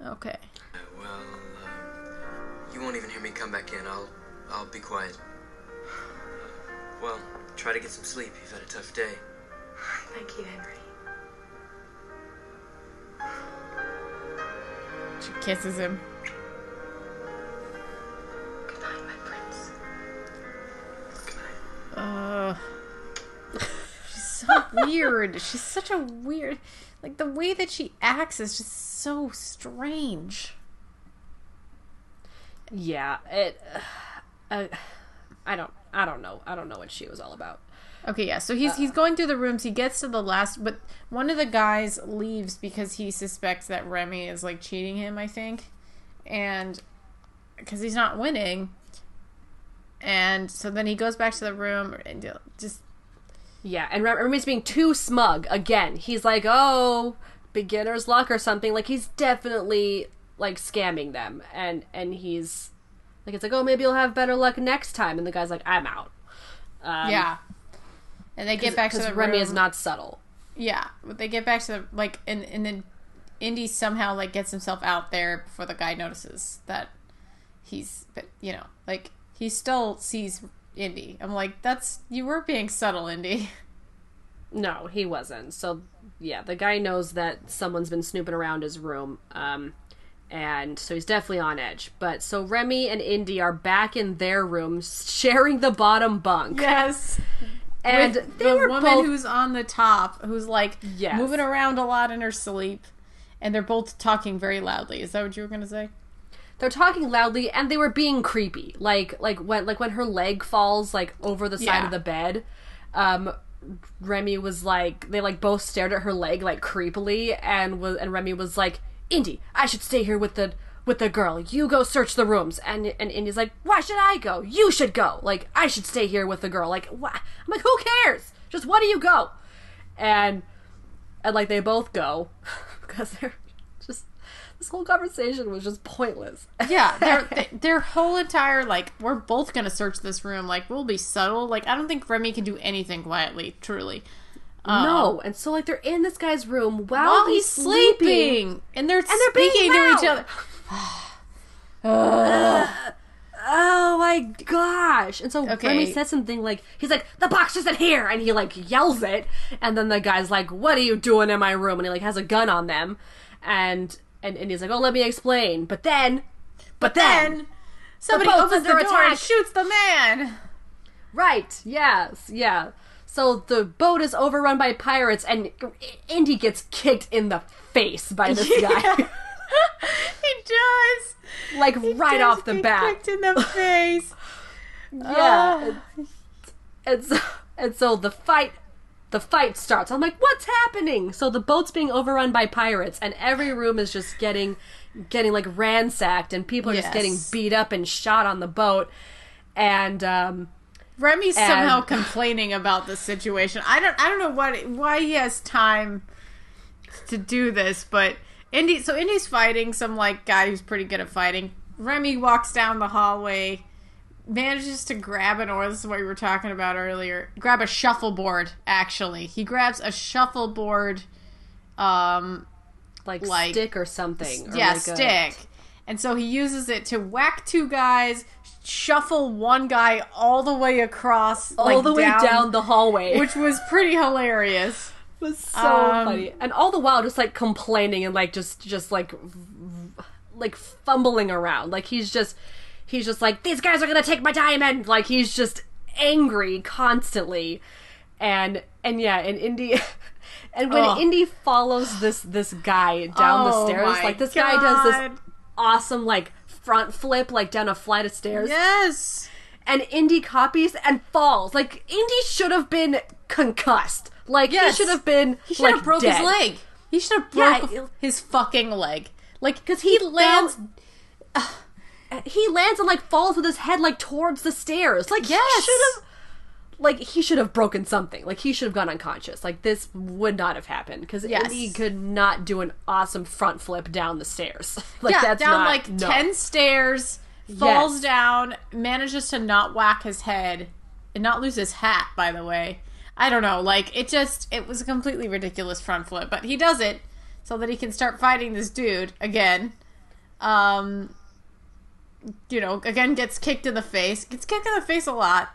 B: Okay.
E: Well, you won't even hear me come back in. I'll, I'll be quiet. Well, try to get some sleep. You've had a tough day.
H: Thank you, Henry.
B: She kisses him.
H: Good night, my prince.
B: Uh, *laughs* she's so weird. She's such a weird. Like the way that she acts is just so strange.
C: Yeah, it. Uh, I don't. I don't know. I don't know what she was all about.
B: Okay, yeah. So he's he's going through the rooms. He gets to the last, but one of the guys leaves because he suspects that Remy is like cheating him. I think, and because he's not winning. And so then he goes back to the room and just
C: Yeah, and Remy's being too smug again. He's like, "Oh, beginner's luck or something." Like he's definitely like scamming them, and and he's like, "It's like, oh, maybe you'll have better luck next time." And the guy's like, "I'm out." Um,
B: yeah. And they get back to
C: because
B: the
C: Remy
B: room.
C: is not subtle.
B: Yeah, but they get back to the like, and and then Indy somehow like gets himself out there before the guy notices that he's, but you know, like he still sees Indy. I'm like, that's you were being subtle, Indy. *laughs*
C: No, he wasn't. So yeah, the guy knows that someone's been snooping around his room. Um and so he's definitely on edge. But so Remy and Indy are back in their room sharing the bottom bunk.
B: Yes,
C: and
B: With the woman
C: both
B: who's on the top, who's like
C: Yes.
B: moving around a lot in her sleep, and they're both talking very loudly. Is that what you were gonna say?
C: they're talking loudly and they were being creepy. Like like when like when her leg falls like over the side
B: Yeah.
C: of the bed. Um Remy was like they like both stared at her leg like creepily and was and Remy was like, "Indy, I should stay here with the with the girl. You go search the rooms." And and Indy's like, "Why should I go? You should go. Like I should stay here with the girl." Like what? I'm like, "Who cares? Just why do you go?" And and like they both go *laughs* because they're just this whole conversation was just pointless.
B: Yeah, their *laughs* their whole entire like we're both gonna search this room. Like we'll be subtle. Like I don't think Remy can do anything quietly. Truly,
C: no, and so like they're in this guy's room while,
B: while
C: he's,
B: he's
C: sleeping.
B: sleeping, and they're
C: and they're
B: speaking to each other. *sighs*
C: Oh my gosh! And so
B: Okay.
C: Remy says something like, "He's like, the box isn't here," and he like yells it, and then the guy's like, "What are you doing in my room?" And he like has a gun on them, and and, and he's like, "Oh, let me explain." But then, but then,
B: Then somebody
C: boat's
B: opens the door and shoots the man.
C: right? Yes, yeah. So the boat is overrun by pirates, and Indy gets kicked in the face by this guy, *laughs* *laughs*
B: he does.
C: like right
B: Does
C: off the bat.
B: kicked in the *laughs* face.
C: Yeah. and so and so the fight the fight starts. I'm like, what's happening? So the boat's being overrun by pirates and every room is just getting getting like ransacked and people are just getting beat up and shot on the boat. And um
B: Remy's somehow complaining about the situation. I don't I don't know what why he has time to do this, but Indy so Indy's fighting some like guy who's pretty good at fighting. Remy walks down the hallway manages to grab an oar. This is what we were talking about earlier. Grab a shuffleboard. Actually, he grabs a shuffleboard. Um,
C: like,
B: Like-
C: stick or something. or
B: yeah,
C: like a-
B: stick. And so he uses it to whack two guys, shuffle one guy all the way across,
C: all
B: like,
C: the way down, the hallway, *laughs*
B: which was pretty hilarious.
C: was so
B: um,
C: funny. And all the while, just like complaining and like just just like like fumbling around. Like he's just he's just like these guys are gonna take my diamond. Like he's just angry constantly. And and yeah, and Indy. *laughs* And when. Indy follows this this guy down the
B: Oh
C: stairs, like this guy does this awesome like front flip like down a flight of stairs.
B: Yes.
C: and Indy copies and falls. Like Indy should have been concussed. Like
B: Yes.
C: he should have been
B: He should
C: like
B: have broke
C: dead.
B: his leg. He should have
C: Yeah,
B: broke
C: it-
B: his fucking leg. Like,
C: because he,
B: lands.
C: lands. *sighs* he lands and like falls with his head like towards the stairs. Like
B: Yes.
C: he should have. Like he should have broken something. Like he should have gone unconscious. Like this would not have happened because
B: Yes.
C: Indy could not do an awesome front flip down the stairs. *laughs* like
B: yeah,
C: that's
B: down
C: not,
B: like
C: no.
B: ten stairs, falls
C: Yes.
B: down, manages to not whack his head and not lose his hat. By the way, I don't know. Like it just it was a completely ridiculous front flip, but he does it so that he can start fighting this dude again. Um, you know, again gets kicked in the face. Gets kicked in the face a lot.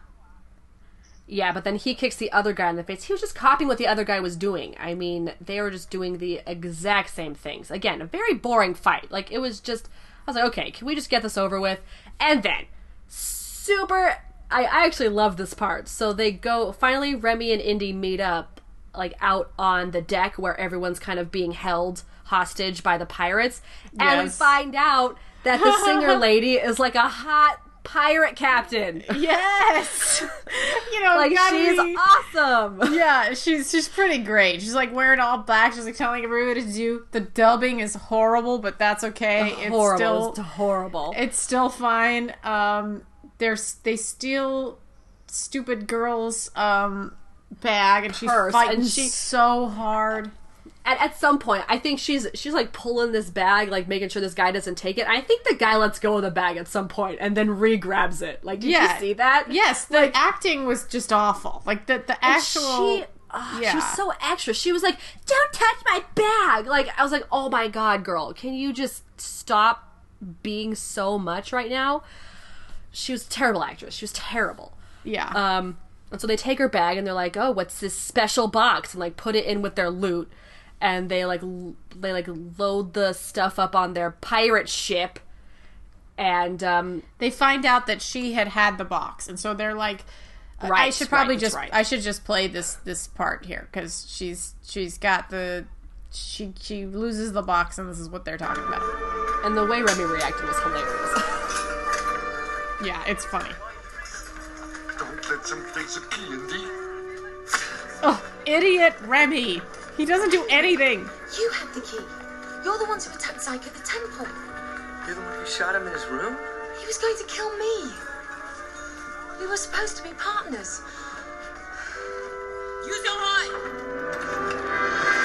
C: Yeah, but then he kicks the other guy in the face. He was just copying what the other guy was doing. I mean, they were just doing the exact same things. Again, a very boring fight. Like, it was just. I was like, okay, can we just get this over with? And then, super. I, I actually love this part. So they go. Finally, Remy and Indy meet up, like, out on the deck where everyone's kind of being held hostage by the pirates. And we find out that the singer *laughs* lady is like a hot pirate captain.
B: Yes, *laughs* you know,
C: Like, she's
B: be-
C: awesome. *laughs*
B: Yeah, she's she's pretty great. She's like wearing all black. She's like telling everybody to do. The dubbing is horrible, but that's okay. It's
C: horrible.
B: still
C: it's horrible.
B: it's still fine. Um, there's they steal stupid girl's um bag, and she's
C: Purse,
B: fighting
C: and she-
B: so hard.
C: At, at some point, I think she's she's like pulling this bag, like making sure this guy doesn't take it. I think the guy lets go of the bag at some point and then re-grabs it. Like, did
B: Yeah.
C: you see that?
B: Yes, the acting was just awful. Like the the actual.
C: She, ah,
B: yeah.
C: she was so extra. She was like, "Don't touch my bag!" Like, I was like, "Oh my god, girl, can you just stop being so much right now?" She was a terrible actress. She was terrible.
B: yeah.
C: Um, and so they take her bag and they're like, "Oh, what's this special box?" and like put it in with their loot, and they like l- they like load the stuff up on their pirate ship, and um,
B: they find out that she had had the box, and so they're like, I
C: Right,
B: should probably
C: right,
B: just
C: right.
B: I should just play this this part here because she's she's got the she she loses the box, and this is what they're talking about.
C: and the way Remy reacted was hilarious. *laughs*
B: Yeah, it's funny.
D: Don't let them take the key, Indy.
B: Oh, idiot Remy! He doesn't do anything.
H: You had the key. You're the ones who attacked Zyke at the temple.
E: You're the one who shot him in his room?
H: He was going to kill me. We were supposed to be partners.
G: Use your mind.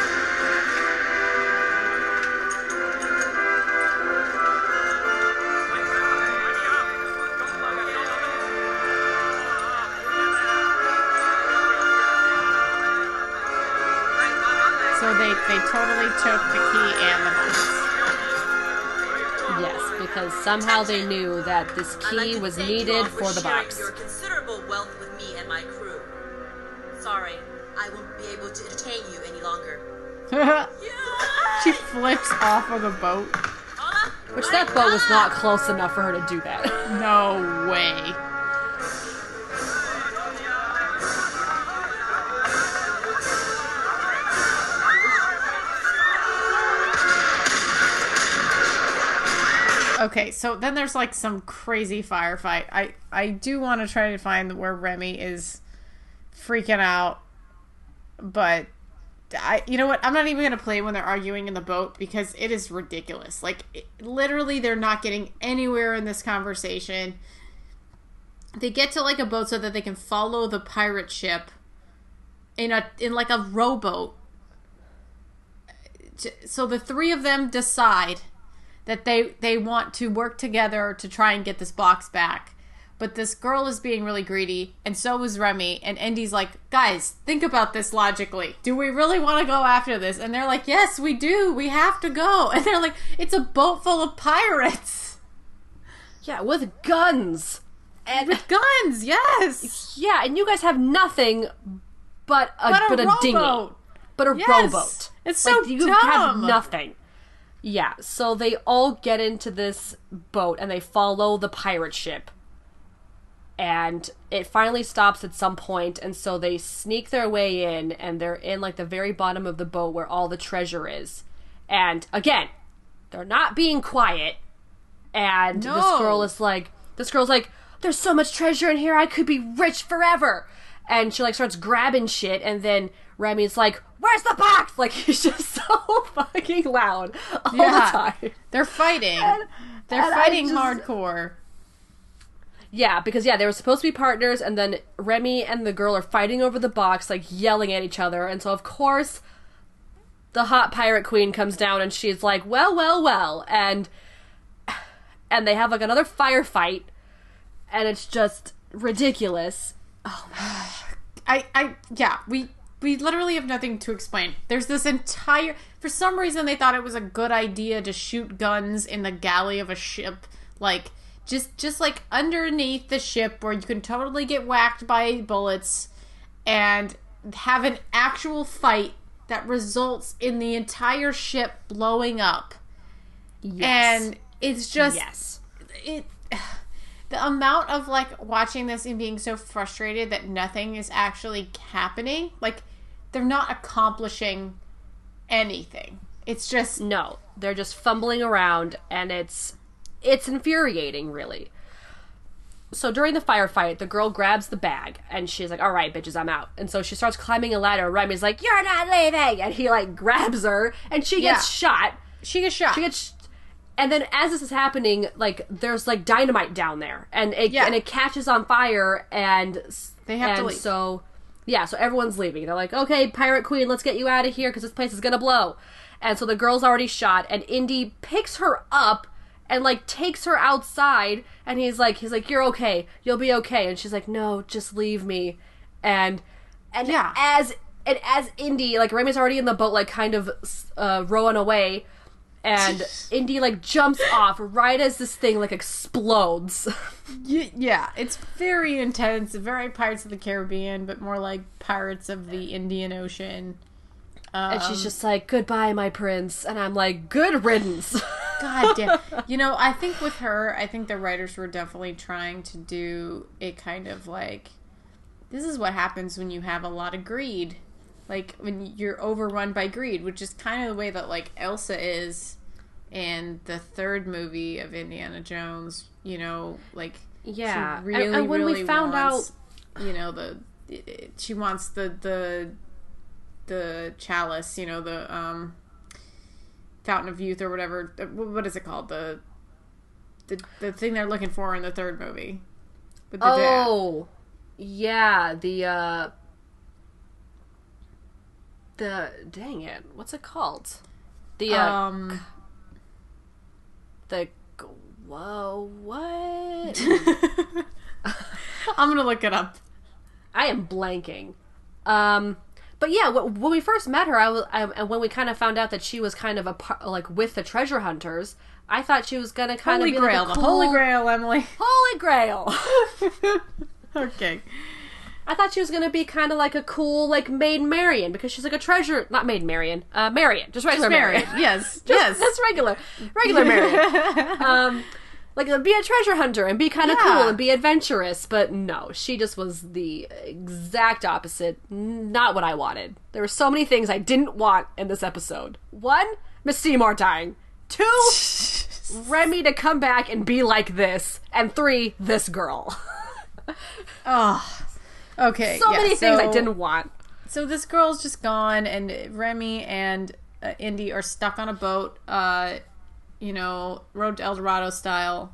B: They they totally took the key and the box.
C: yes, because somehow they knew that this
G: I'd like
C: key was needed
G: all
C: for the
G: sharing
C: box.
G: Your considerable wealth with me and my crew. Sorry, I won't be able to entertain you any longer. *laughs*
B: she flips off of the boat.
C: Which that boat was not close enough for her to do that.
B: No way. Okay, so then there's like some crazy firefight. I I do want to try to find where Remy is freaking out, but I you know what? I'm not even gonna play when they're arguing in the boat because it is ridiculous. Like it, literally, they're not getting anywhere in this conversation. They get to like a boat so that they can follow the pirate ship in a in like a rowboat. So the three of them decide that they they want to work together to try and get this box back. But this girl is being really greedy, and so was Remy. And Indy's like, guys, think about this logically. Do we really want to go after this? And they're like, yes, we do. We have to go. *laughs* And they're like, it's a boat full of pirates
C: Yeah, with guns. And
B: with guns. Yes,
C: yeah, and you guys have nothing but a
B: but a,
C: but a dinghy. but a
B: Yes.
C: rowboat.
B: It's so
C: like, you have
B: dumb.
C: nothing. Yeah, so they all get into this boat and they follow the pirate ship. And it finally stops at some point, and so they sneak their way in, and they're in like the very bottom of the boat where all the treasure is. And again, they're not being quiet. And this girl is like, this girl's like, there's so much treasure in here, I could be rich forever. And she like starts grabbing shit, and then Remy's like, "Where's the box?" *laughs* Like he's just so *laughs* fucking loud all
B: Yeah.
C: the time.
B: They're fighting. They're
C: and
B: fighting
C: just-
B: hardcore.
C: Yeah, because yeah, they were supposed to be partners, and then Remy and the girl are fighting over the box, like yelling at each other, and so of course, the hot pirate queen comes down, and she's like, "Well, well, well," and and they have like another firefight, and it's just ridiculous. Oh my gosh.
B: I, I, yeah, we, we literally have nothing to explain. There's this entire, for some reason, they thought it was a good idea to shoot guns in the galley of a ship, like just, just like underneath the ship where you can totally get whacked by bullets, and have an actual fight that results in the entire ship blowing up.
C: Yes.
B: And it's just
C: yes,
B: it *sighs* the amount of like watching this and being so frustrated that nothing is actually happening like they're not accomplishing anything it's just
C: no, they're just fumbling around, and it's it's infuriating, really. So during the firefight, the girl grabs the bag and she's like, "All right, bitches, I'm out." And so she starts climbing a ladder. Remy's like, "You're not leaving," and he like grabs her, and she gets shot.
B: she gets shot
C: She gets, and then as this is happening, like there's like dynamite down there, and it
B: Yeah.
C: and it catches on fire, and
B: They have to leave.
C: So yeah, so everyone's leaving. They're like, "Okay, pirate queen, let's get you out of here because this place is gonna blow." And so the girl's already shot, and Indy picks her up and like takes her outside, and he's like, he's like, "You're okay, you'll be okay," and she's like, "No, just leave me," and and
B: Yeah.
C: as and as Indy, like Remy's already in the boat, like kind of uh, rowing away, and Indy like jumps off right as this thing like explodes.
B: Yeah it's very intense very pirates of the caribbean but more like pirates of the indian ocean
C: and she's um, just like, "Goodbye, my prince," and I'm like, "Good riddance." *laughs*
B: God damn. You know, I think with her, I think the writers were definitely trying to do a kind of like this is what happens when you have a lot of greed. Like when you're overrun by greed, which is kind of the way that like Elsa is in the third movie of Indiana Jones, you know, like
C: Yeah.
B: she
C: And-
B: really
C: and when we
B: really
C: found
B: wants, you know, the she wants the the the chalice, you know, the um fountain of youth or whatever. What is it called? The the the thing they're looking for in the third movie. With the dad.
C: oh, yeah. The uh, the dang it, what's it called? The uh,
B: Um,
C: the whoa what? *laughs*
B: I'm gonna look it up.
C: I am blanking. Um, but yeah, when we first met her, I was, I, and when we kind of found out that she was kind of a par- like with the treasure hunters, I thought she was gonna kind
B: Holy
C: of be
B: Grail,
C: like a
B: the Holy Grail, Emily.
C: Holy Grail. *laughs*
B: okay.
C: I thought she was gonna be kind of like a cool like Maid Marian because she's like a treasure, not Maid Marian, uh, Marion, just regular
B: Married.
C: Marion.
B: Yes. *laughs*
C: Just-
B: yes.
C: that's regular, regular Marion. *laughs* um, like be a treasure hunter and be kind of
B: Yeah.
C: cool and be adventurous, but no, she just was the exact opposite. Not what I wanted. There were so many things I didn't want in this episode. One, Miss Seymour dying. Two, *laughs* Remy to come back and be like this, and three, this girl.
B: Oh. Okay.
C: so
B: yeah,
C: many things I didn't want.
B: So this girl's just gone, and Remy and uh, Indy are stuck on a boat. Uh, you know, Road to El Dorado style.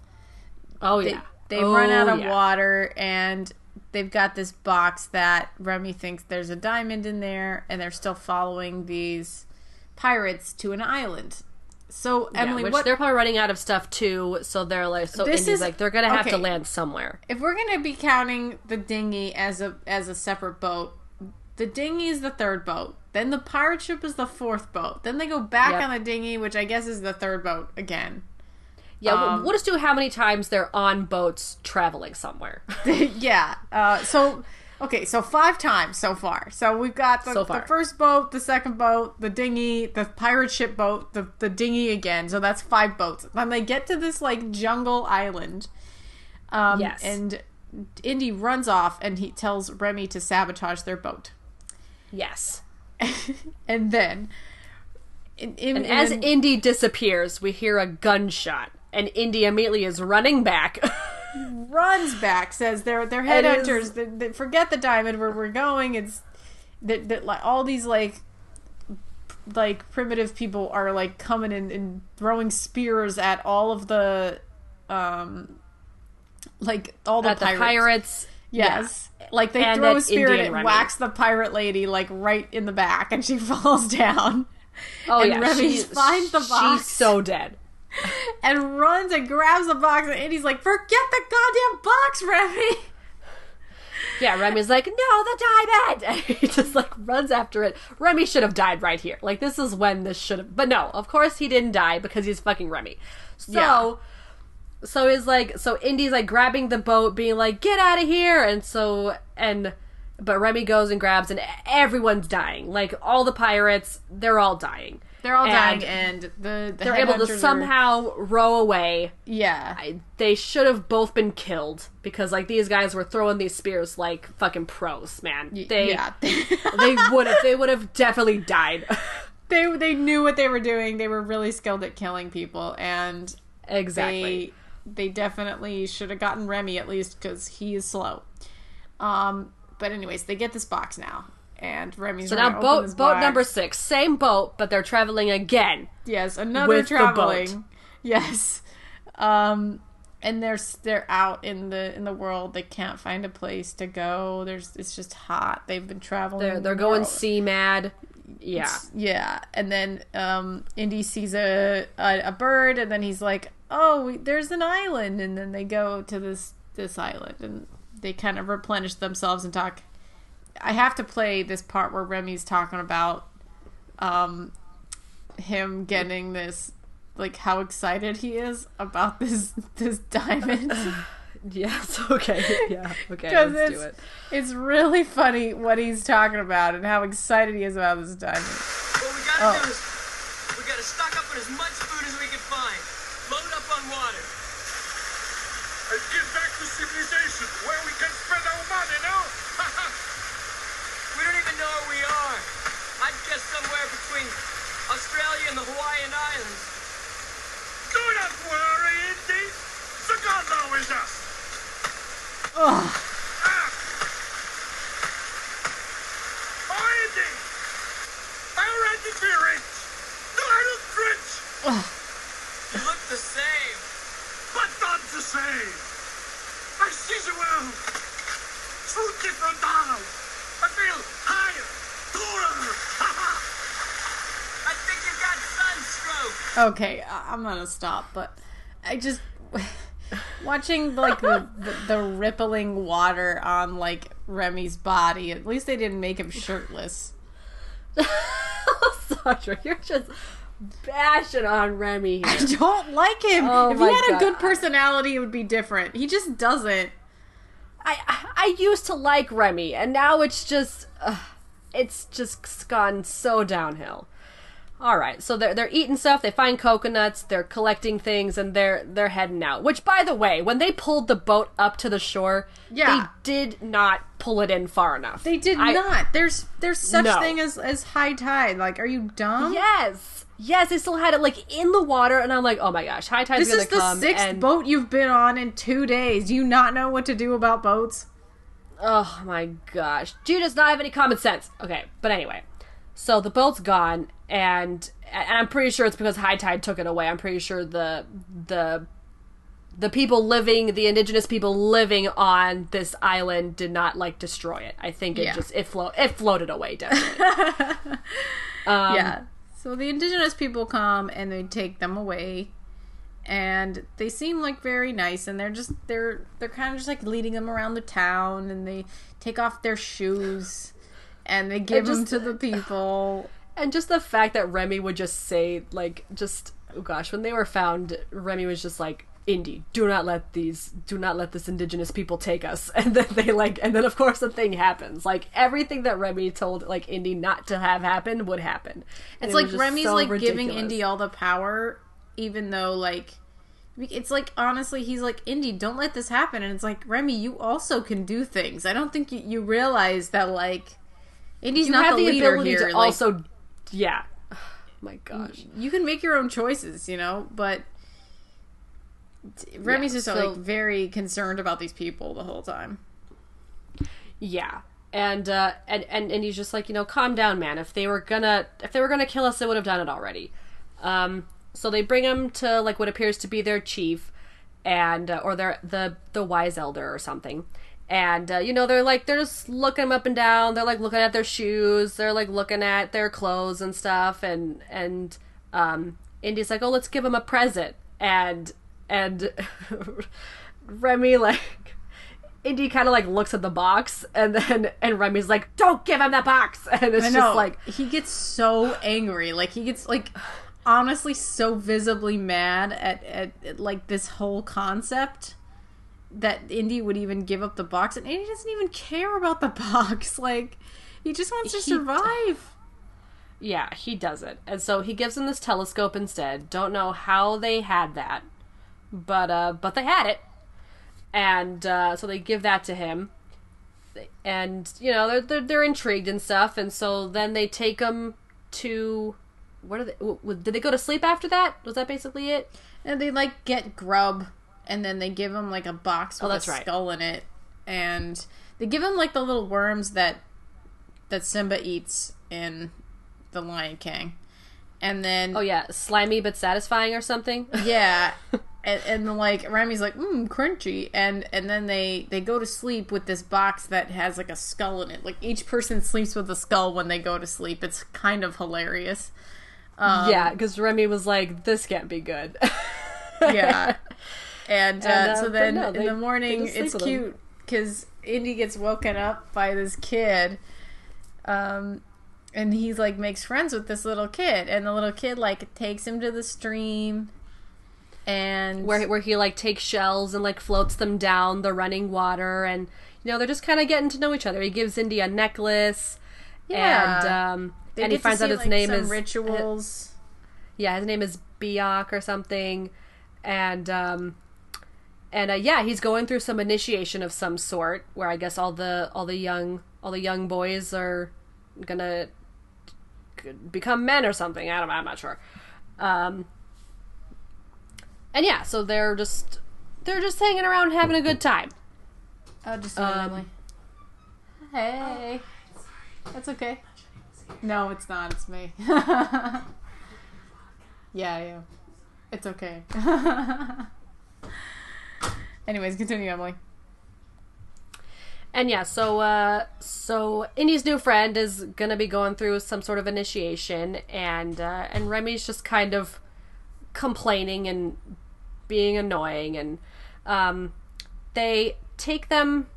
C: Oh
B: They,
C: yeah,
B: they
C: Oh,
B: run out of
C: yeah.
B: water, and they've got this box that Remy thinks there's a diamond in there, and they're still following these pirates to an island. So
C: Yeah,
B: Emily,
C: which
B: what
C: they're probably running out of stuff too, so they're like, so
B: This
C: Indy's
B: is-
C: like, they're gonna have to land somewhere.
B: if we're gonna be counting the dinghy as a as a separate boat, the dinghy is the third boat. Then the pirate ship is the fourth boat. Then they go back
C: Yep.
B: on the dinghy, which I guess is the third boat again.
C: Yeah, we'll-
B: Um,
C: we'll just do how many times they're on boats traveling somewhere. *laughs*
B: yeah. Uh, so okay, so five times so far. So we've got the,
C: So
B: the first boat, the second boat, the dinghy, the pirate ship boat, the the dinghy again. So that's five boats. Then they get to this like jungle island. Um,
C: Yes.
B: And Indy runs off and he tells Remy to sabotage their boat.
C: yes. *laughs*
B: and then. In, in,
C: And as
B: in-
C: Indy disappears, we hear a gunshot, and Indy immediately is running back. *laughs*
B: runs back, says they're they're
C: It is-
B: headhunters. They, they forget the diamond where we're going. It's that that like all these like like primitive people are like coming in and throwing spears at all of the um like all the
C: At the
B: pirates.
C: pirates.
B: Yes. Like they
C: And
B: throw a spear and
C: and Remy.
B: whacks the pirate lady like right in the back and she *laughs* falls down.
C: Oh
B: And
C: yeah,
B: Remy
C: she
B: finds the box.
C: She's so dead. *laughs*
B: and runs and grabs the box and Indy's like, Forget the goddamn box, Remy *laughs*
C: Yeah, Remy's like, no, the diamond! *laughs* And he just like runs after it. Remy should have died right here. Like this is when this should have. But no, of course he didn't die because he's fucking Remy. So,
B: Yeah.
C: so is like, so Indy's like grabbing the boat, being like, get out of here! And so and. But Remy goes and grabs, and everyone's dying. Like all the pirates, they're all dying.
B: They're all
C: And
B: dying, and the, the
C: They're able to
B: are-
C: somehow row away.
B: yeah,
C: I, they should have both been killed because like these guys were throwing these spears like fucking pros, man. They
B: yeah. *laughs*
C: they would have they would have definitely died. *laughs*
B: they they knew what they were doing. They were really skilled at killing people, and
C: exactly.
B: they they definitely should have gotten Remy at least because he is slow. Um, but anyways, they get this box now, and Remy's
C: So now boat boat number six, same boat, but they're traveling again.
B: Yes, another
C: with
B: traveling. *laughs* Yes. Um and they're they're out in the in the world. They can't find a place to go. There's it's just hot. They've been traveling.
C: They're they're
B: the
C: going sea mad. Yeah.
B: Yeah, and then um Indy sees a, a a bird and then he's like, "Oh, there's an island." And then they go to this this island and they kind of replenish themselves and talk I have to play this part where Remy's talking about um him getting this like how excited he is about this this diamond *laughs*
C: Yes. Okay. *laughs* Yeah. Okay. Let's
B: it's
C: do it.
B: it's really funny what he's talking about and how excited he is about this diamond.
E: What we gotta
B: Oh.
E: do is we gotta stock up on as much food as we can find. Load up on water.
F: And get back to civilization, where we can spend our money, no?
E: We don't even know where we are. I'd guess somewhere between Australia and the Islands.
F: Do not worry, Indy. The Godlow is us.
B: Ugh.
F: Ah. Oh, Indy. Ready to be rich. Do I look rich?
E: You look the same.
F: But not the same. I see the world through different eyes. I feel higher, taller.
E: I think you got sunstroke.
B: Okay, I'm gonna stop, but I just watching like the, the the rippling water on like Remy's body. At least they didn't make him shirtless. *laughs*
C: Sandra, you're just bashing on Remy
B: I don't like him.
C: Oh
B: if he had a good personality, it would be different. He just doesn't.
C: I I used to like Remy, and now it's just uh, it's just gone so downhill. All right, so they're they're eating stuff. They find coconuts. They're collecting things, and they're they're heading out. Which, by the way, when they pulled the boat up to the shore,
B: Yeah.
C: they did not pull it in far enough.
B: They did
C: I-
B: not. There's there's such
C: No.
B: thing as as high tide. Like, are you dumb?
C: Yes, yes, they still had it like in the water, and I'm like, oh my gosh, high tide.
B: This
C: gonna
B: is the
C: come.
B: sixth
C: and,
B: boat you've been on in two days. You not know what to do about boats?
C: Oh my gosh. Dude does not have any common sense. Okay, but anyway. So the boat's gone and and I'm pretty sure it's because high tide took it away. I'm pretty sure the the the people living, the indigenous people living on this island did not like destroy it. I think it
B: Yeah.
C: just it flo- it floated away *laughs* definitely. um,
B: yeah. So the indigenous people come and they take them away. And they seem like very nice and they're just they're they're kind of just like leading them around the town and they take off their shoes and they give them to the people.
C: And just the fact that Remy would just say, like, just oh gosh, when they were found, Remy was just like, "Indy, do not let these, do not let this indigenous people take us." *laughs* And then they like, and then of course the thing happens. Like everything that Remy told like Indy not to have happen would happen. And
B: It's
C: it
B: like Remy's
C: so
B: like giving
C: ridiculous.
B: Indy all the power, even though like it's like honestly he's like Indy, don't let this happen, and it's like Remy, you also can do things. I don't think you, you realize that like Indy's
C: You
B: not the,
C: the,
B: leader
C: ability
B: here.
C: to
B: like,
C: also, yeah. *sighs* my gosh.
B: you can make your own choices, you know, but. Remy's just
C: so-
B: like very concerned about these people the whole time.
C: Yeah. And uh and, and and he's just like, you know, calm down, man. If they were gonna if they were gonna kill us, they would have done it already. Um so they bring him to like what appears to be their chief and uh, or their the the wise elder or something. And uh, you know, they're like they're just looking up and down. They're like looking at their shoes, they're like looking at their clothes and stuff and and um Indy's like, "Oh, let's give him a present." And and *laughs* Remy like Indy kind of like looks at the box, and then and Remy's like, "Don't give him that box," *laughs* and it's just like,
B: he gets so angry. Like he gets like honestly so visibly mad at, at, at, like this whole concept that Indy would even give up the box, and Indy doesn't even care about the *laughs* box. Like he just wants to
C: He-
B: survive.
C: yeah, he doesn't, and so he gives him this telescope instead. Don't know how they had that, but uh, but they had it, and uh, so they give that to him, and you know they're they're, they're intrigued and stuff, and so then they take him to. What are they? Did they go to sleep after that? Was that basically it?
B: And they like get grub, and then they give him like a box with
C: Oh,
B: a
C: right.
B: skull in it, and they give him like the little worms that that Simba eats in the Lion King, and then
C: Oh yeah, slimy but satisfying or something. *laughs*
B: Yeah. And, and like Remy's like, mmm, crunchy, and and then they they go to sleep with this box that has like a skull in it. Like each person sleeps with a skull when they go to sleep. It's kind of hilarious. Um,
C: yeah, because Remy was like, "This can't be good."
B: yeah. *laughs* And, uh,
C: And, uh,
B: so then
C: no,
B: in the morning,
C: they
B: it's cute because Indy gets woken up by this kid. Um, and he's like makes friends with this little kid, and the little kid like takes him to the stream. And
C: where where he like takes shells and like floats them down the running water, and you know they're just kind of getting to know each other. He gives Indy a necklace,
B: Yeah.
C: and um,
B: They
C: and he finds out his
B: like,
C: name
B: some
C: is
B: rituals.
C: yeah, his name is Biak or something, and um, and uh, yeah, he's going through some initiation of some sort, where I guess all the all the young all the young boys are gonna become men or something. I don't. I'm not sure. Um, and yeah, so they're just they're just hanging around having a good time.
B: Oh, just
C: Um,
B: Emily. Hey, that's okay. No, it's not. It's me. *laughs* yeah, yeah. It's okay. *laughs* Anyways, continue, Emily.
C: And yeah, so uh so Indy's new friend is gonna be going through some sort of initiation and uh and Remy's just kind of complaining and being annoying and um they take them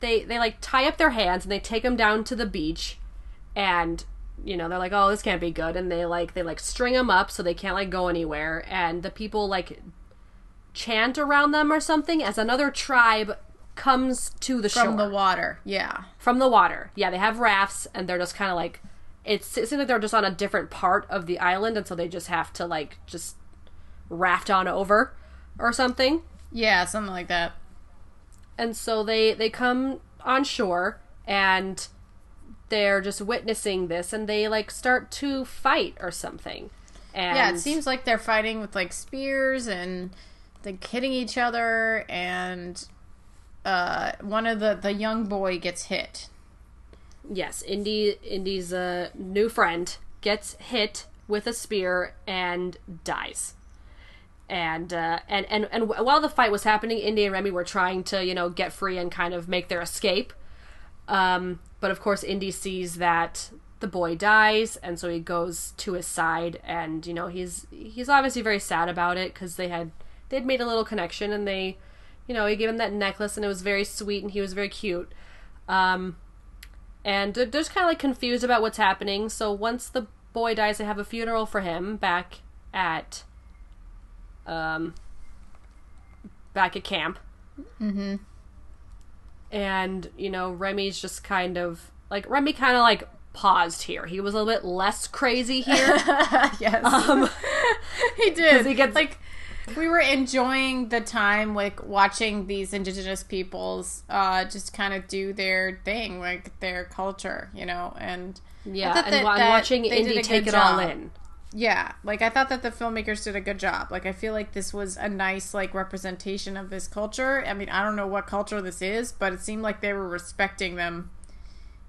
C: they they like tie up their hands and they take them down to the beach and you know they're like oh this can't be good and they like they like string them up so they can't like go anywhere and the people like chant around them or something as another tribe comes to the
B: From
C: shore From
B: the water. Yeah.
C: from the water. Yeah, they have rafts and they're just kind of like it's it seems like they're just on a different part of the island and so they just have to like just raft on over or something.
B: Yeah, something like that.
C: And so they they come on shore and they're just witnessing this and they like start to fight or something. And
B: Yeah, it seems like they're fighting with like spears and like hitting each other and uh one of the the young boy gets hit.
C: Yes, Indy Indy's uh, new friend gets hit with a spear and dies. And uh, and and and while the fight was happening, Indy and Remy were trying to you know get free and kind of make their escape. Um, but of course, Indy sees that the boy dies, and so he goes to his side, and you know he's he's obviously very sad about it because they had they'd made a little connection, and they, you know, he gave him that necklace, and it was very sweet, and he was very cute. Um, and they're just kind of like confused about what's happening. So once the boy dies, they have a funeral for him back at, um, back at camp. Mm-hmm. And you know, Remy's just kind of like Remy kind of like paused here. He was a little bit less crazy here. *laughs*
B: yes.
C: um, *laughs*
B: he did. *laughs*
C: he gets-
B: like we were enjoying the time like watching these indigenous peoples uh just kind of do their thing, like their culture, you know, and
C: yeah, and,
B: that-
C: wa- and
B: that
C: watching Indy take it all
B: job.
C: in.
B: yeah, like I thought that the filmmakers did a good job. Like I feel like this was a nice like representation of this culture. I mean, I don't know what culture this is, but it seemed like they were respecting them,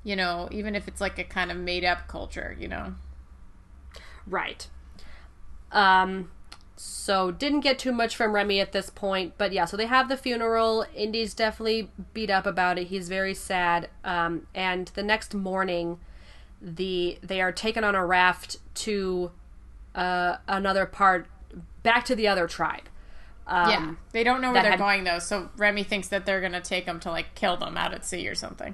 B: you know, even if it's like a kind of made up culture, you know.
C: Right. Um so didn't get too much from Remy at this point, but yeah, so they have the funeral. Indy's definitely beat up about it. He's very sad. Um and the next morning the they are taken on a raft to uh another part back to the other tribe. Um,
B: Yeah, they don't know where they're
C: had-
B: going though, so Remy thinks that they're gonna take them to like kill them out at sea or something.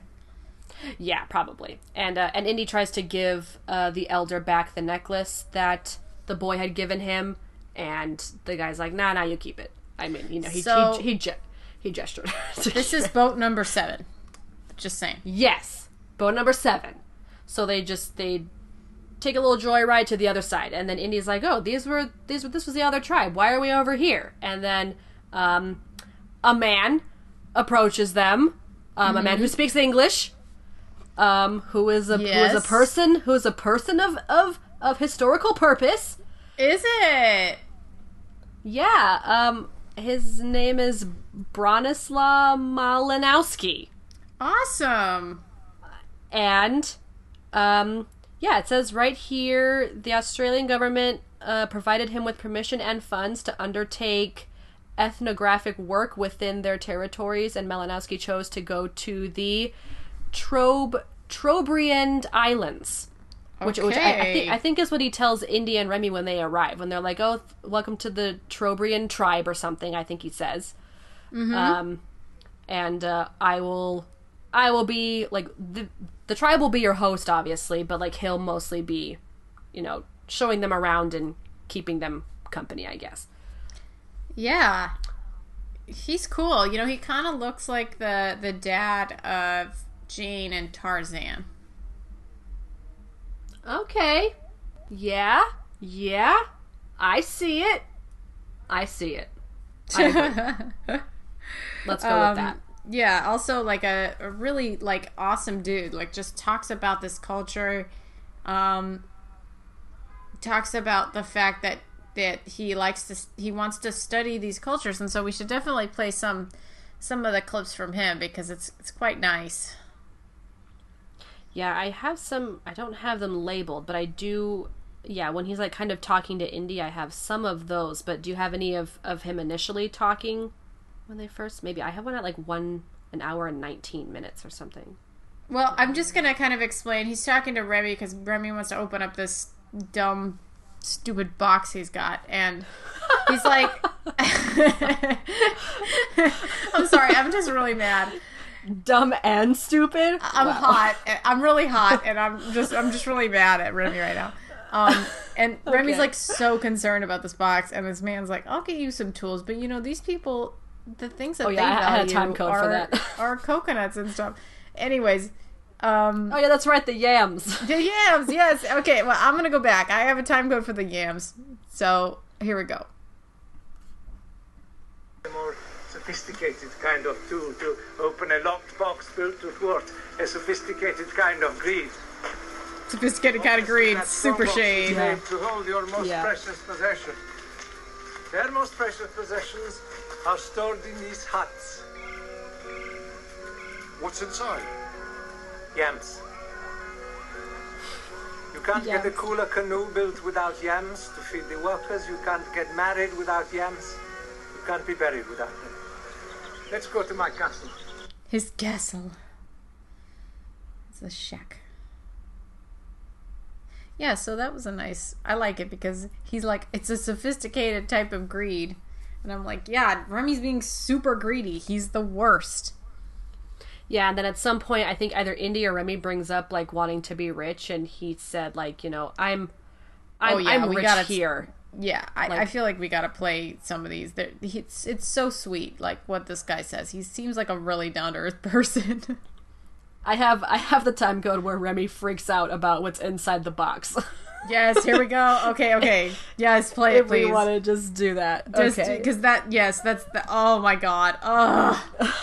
C: Yeah, probably. And uh, and Indy tries to give uh, the elder back the necklace that the boy had given him, and the guy's like, "Nah, nah, you keep it." I mean, you know, he
B: So-
C: he he, ge- he gestured. *laughs*
B: This is boat number seven. Just saying.
C: yes, boat number seven. So they just they take a little joyride to the other side, and then Indy's like, "Oh, these were these were this was the other tribe. Why are we over here?" And then um, a man approaches them, um, a man who speaks English, um, who is a who is a person who is a person of of of historical purpose.
B: Is it?
C: Yeah, um, his name is Bronislaw Malinowski.
B: Awesome.
C: And um, yeah, it says right here the Australian government uh, provided him with permission and funds to undertake ethnographic work within their territories, and Malinowski chose to go to the Trob Trobriand Islands. Which, which I, I, think, I think is what he tells Indy and Remy when they arrive. When they're like, "Oh, th- welcome to the Trobriand tribe" or something. I think he says. Um, and uh, I will, I will be like the the tribe will be your host, obviously, but like he'll mostly be, you know, showing them around and keeping them company, I guess.
B: Yeah. He's cool. You know, he kind of looks like the the dad of Jane and Tarzan.
C: Okay. Yeah. Yeah. I see it. I see it. I. *laughs* Let's go with that.
B: Um, Yeah, also like a, a really like awesome dude. Like just talks about this culture. Um talks about the fact that that he likes to he wants to study these cultures and so we should definitely play some some of the clips from him because it's it's quite nice.
C: Yeah, I have some. I don't have them labeled, but I do. Yeah, when he's like kind of talking to Indy, I have some of those. But do you have any of of him initially talking when they first? Maybe I have one at like one an hour and nineteen minutes or something.
B: Well, I'm just gonna kind of explain. He's talking to Remy because Remy wants to open up this dumb, stupid box he's got, and he's like, *laughs* *laughs* "I'm sorry, I'm just really mad.
C: Dumb and stupid.
B: I'm hot. *laughs* I'm really hot, and I'm just I'm just really mad at Remy right now." Um, and *laughs* Remy's like so concerned about this box, and this man's like, "I'll get you some tools, but you know these people, the things that
C: Oh, yeah,
B: they
C: I- I had a time code
B: are,
C: for that. *laughs*
B: are coconuts and stuff." Anyways, um,
C: Oh yeah, that's right. The yams.
B: the yams, yes. Okay, well, I'm gonna go back. I have a time code for the yams. So here we go.
I: A sophisticated kind of tool to open a locked box built to thwart a sophisticated kind of greed.
B: Sophisticated kind of greed, super
I: strongbox is
B: shade.
I: made to hold your most
C: Yeah.
I: precious possession. Their most precious possessions are stored in these huts.
F: What's inside?
I: Yams. You can't get a kula canoe built without yams to feed the workers. You can't get married without yams. You can't be buried without them. Let's go to my castle.
B: His castle. It's a shack. Yeah, so that was a nice. I like it because he's like, it's a sophisticated type of greed. And I'm like, yeah, Remy's being super greedy. He's the worst.
C: Yeah, and then at some point, I think either Indy or Remy brings up like wanting to be rich, and he said like, you know, I'm, I'm,
B: Oh, yeah,
C: I'm rich
B: gotta-
C: here.
B: Yeah, I, I feel like we gotta play some of these. They're, it's it's so sweet, like what this guy says. He seems like a really down to earth *laughs* person.
C: I have I have the time code where Remy freaks out about what's inside the box. *laughs*
B: yes, here we go. Okay, okay. Yes, play it,
C: if we want to just do that,
B: Just
C: okay?
B: because that. Yes, that's the. Oh my god. Ugh. *laughs*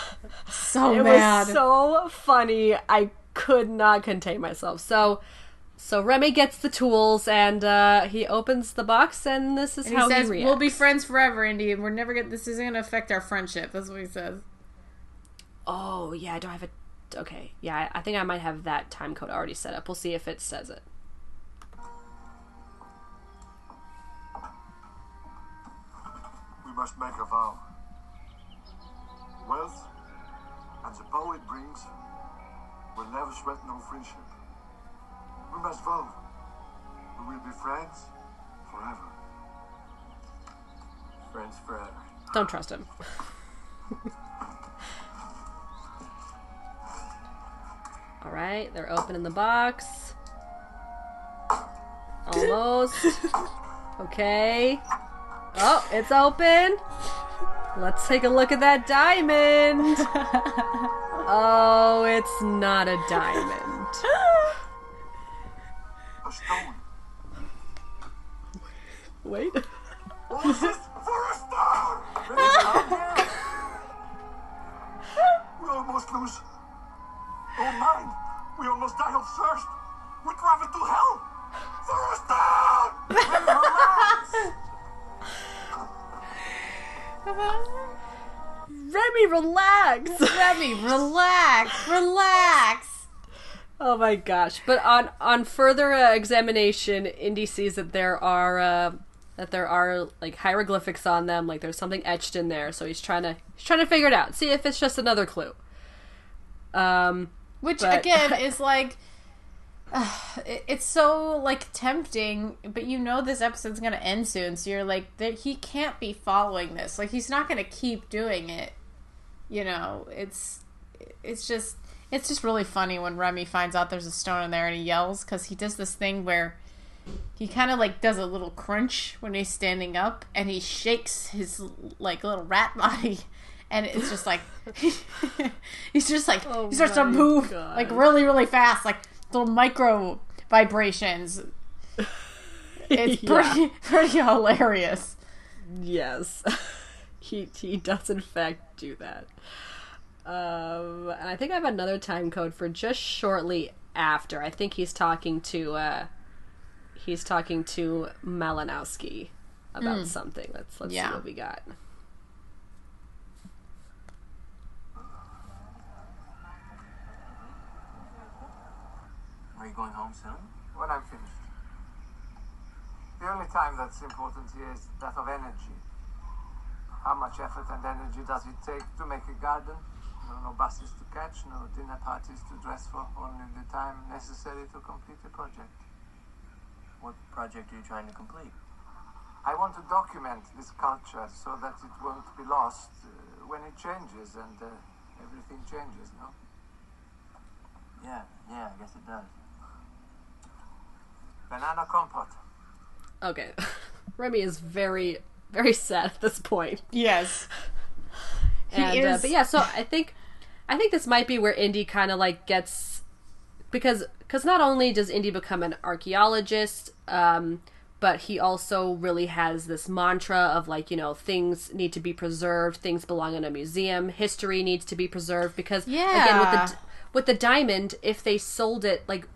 B: So
C: it
B: mad.
C: was so funny. I could not contain myself. So, so Remy gets the tools and uh, he opens the box, and this is
B: and
C: how
B: he says,
C: he reacts.
B: "We'll be friends forever, Indy, and we're never gonna. This isn't gonna affect our friendship." That's what he says.
C: Oh yeah, I do I have a? Okay, yeah, I I think I might have that time code already set up. We'll see if it says it.
F: We must make a vow. Wealth and the power it brings will never threaten our friendship. We must vow. We will be friends forever.
E: Friends forever.
C: Don't trust him. *laughs* All right, they're opening the box. Almost. *laughs* Okay. Oh, it's open. Let's take a look at that diamond. *laughs* Oh, it's not a diamond.
F: A stone.
C: Wait.
F: What is this? For a stone! we almost lose oh, our mind. We almost die of thirst. We travel to hell. For a stone!
C: Remy, relax.
B: Remy, relax, relax.
C: Oh my gosh! But on on further uh, examination, Indy sees that there are uh, that there are like hieroglyphics on them, like there's something etched in there. So he's trying to he's trying to figure it out, see if it's just another clue. Um,
B: Which
C: But-
B: again *laughs* is like, *sighs* it- it's so like tempting, but you know this episode's gonna end soon, so you're like, that he can't be following this. Like he's not gonna keep doing it. You know, it's it's just it's just really funny when Remy finds out there's a stone in there and he yells because he does this thing where he kind of like does a little crunch when he's standing up and he shakes his like little rat body *laughs* and it's just like *laughs* he's just like
C: Oh
B: he starts to move
C: God.
B: like really really fast like little micro vibrations *laughs* it's
C: Yeah.
B: pretty pretty hilarious
C: yes, he he does in fact do that. Um, and I think I have another time code for just shortly after. I think he's talking to uh, he's talking to Malinowski about something. Let's let's
B: Yeah.
C: see what we got.
E: Are you going home soon?
I: When I'm finished. The only time that's important here is that of energy. How much effort and energy does it take to make a garden? No, no buses to catch, no dinner parties to dress for, only the time necessary to complete a project.
E: What project are you trying to complete?
I: I want to document this culture so that it won't be lost uh, when it changes and uh, everything changes, no?
E: Yeah, yeah, I guess it does.
I: Banana compote.
C: Okay, *laughs* Remy is very very sad at this point.
B: yes
C: and uh,
B: is-
C: but yeah so i think i think this might be where indy kind of like gets because because not only does indy become an archaeologist um but he also really has this mantra of like you know things need to be preserved things belong in a museum history needs to be preserved because again with
B: Yeah.
C: the with the diamond if they sold it like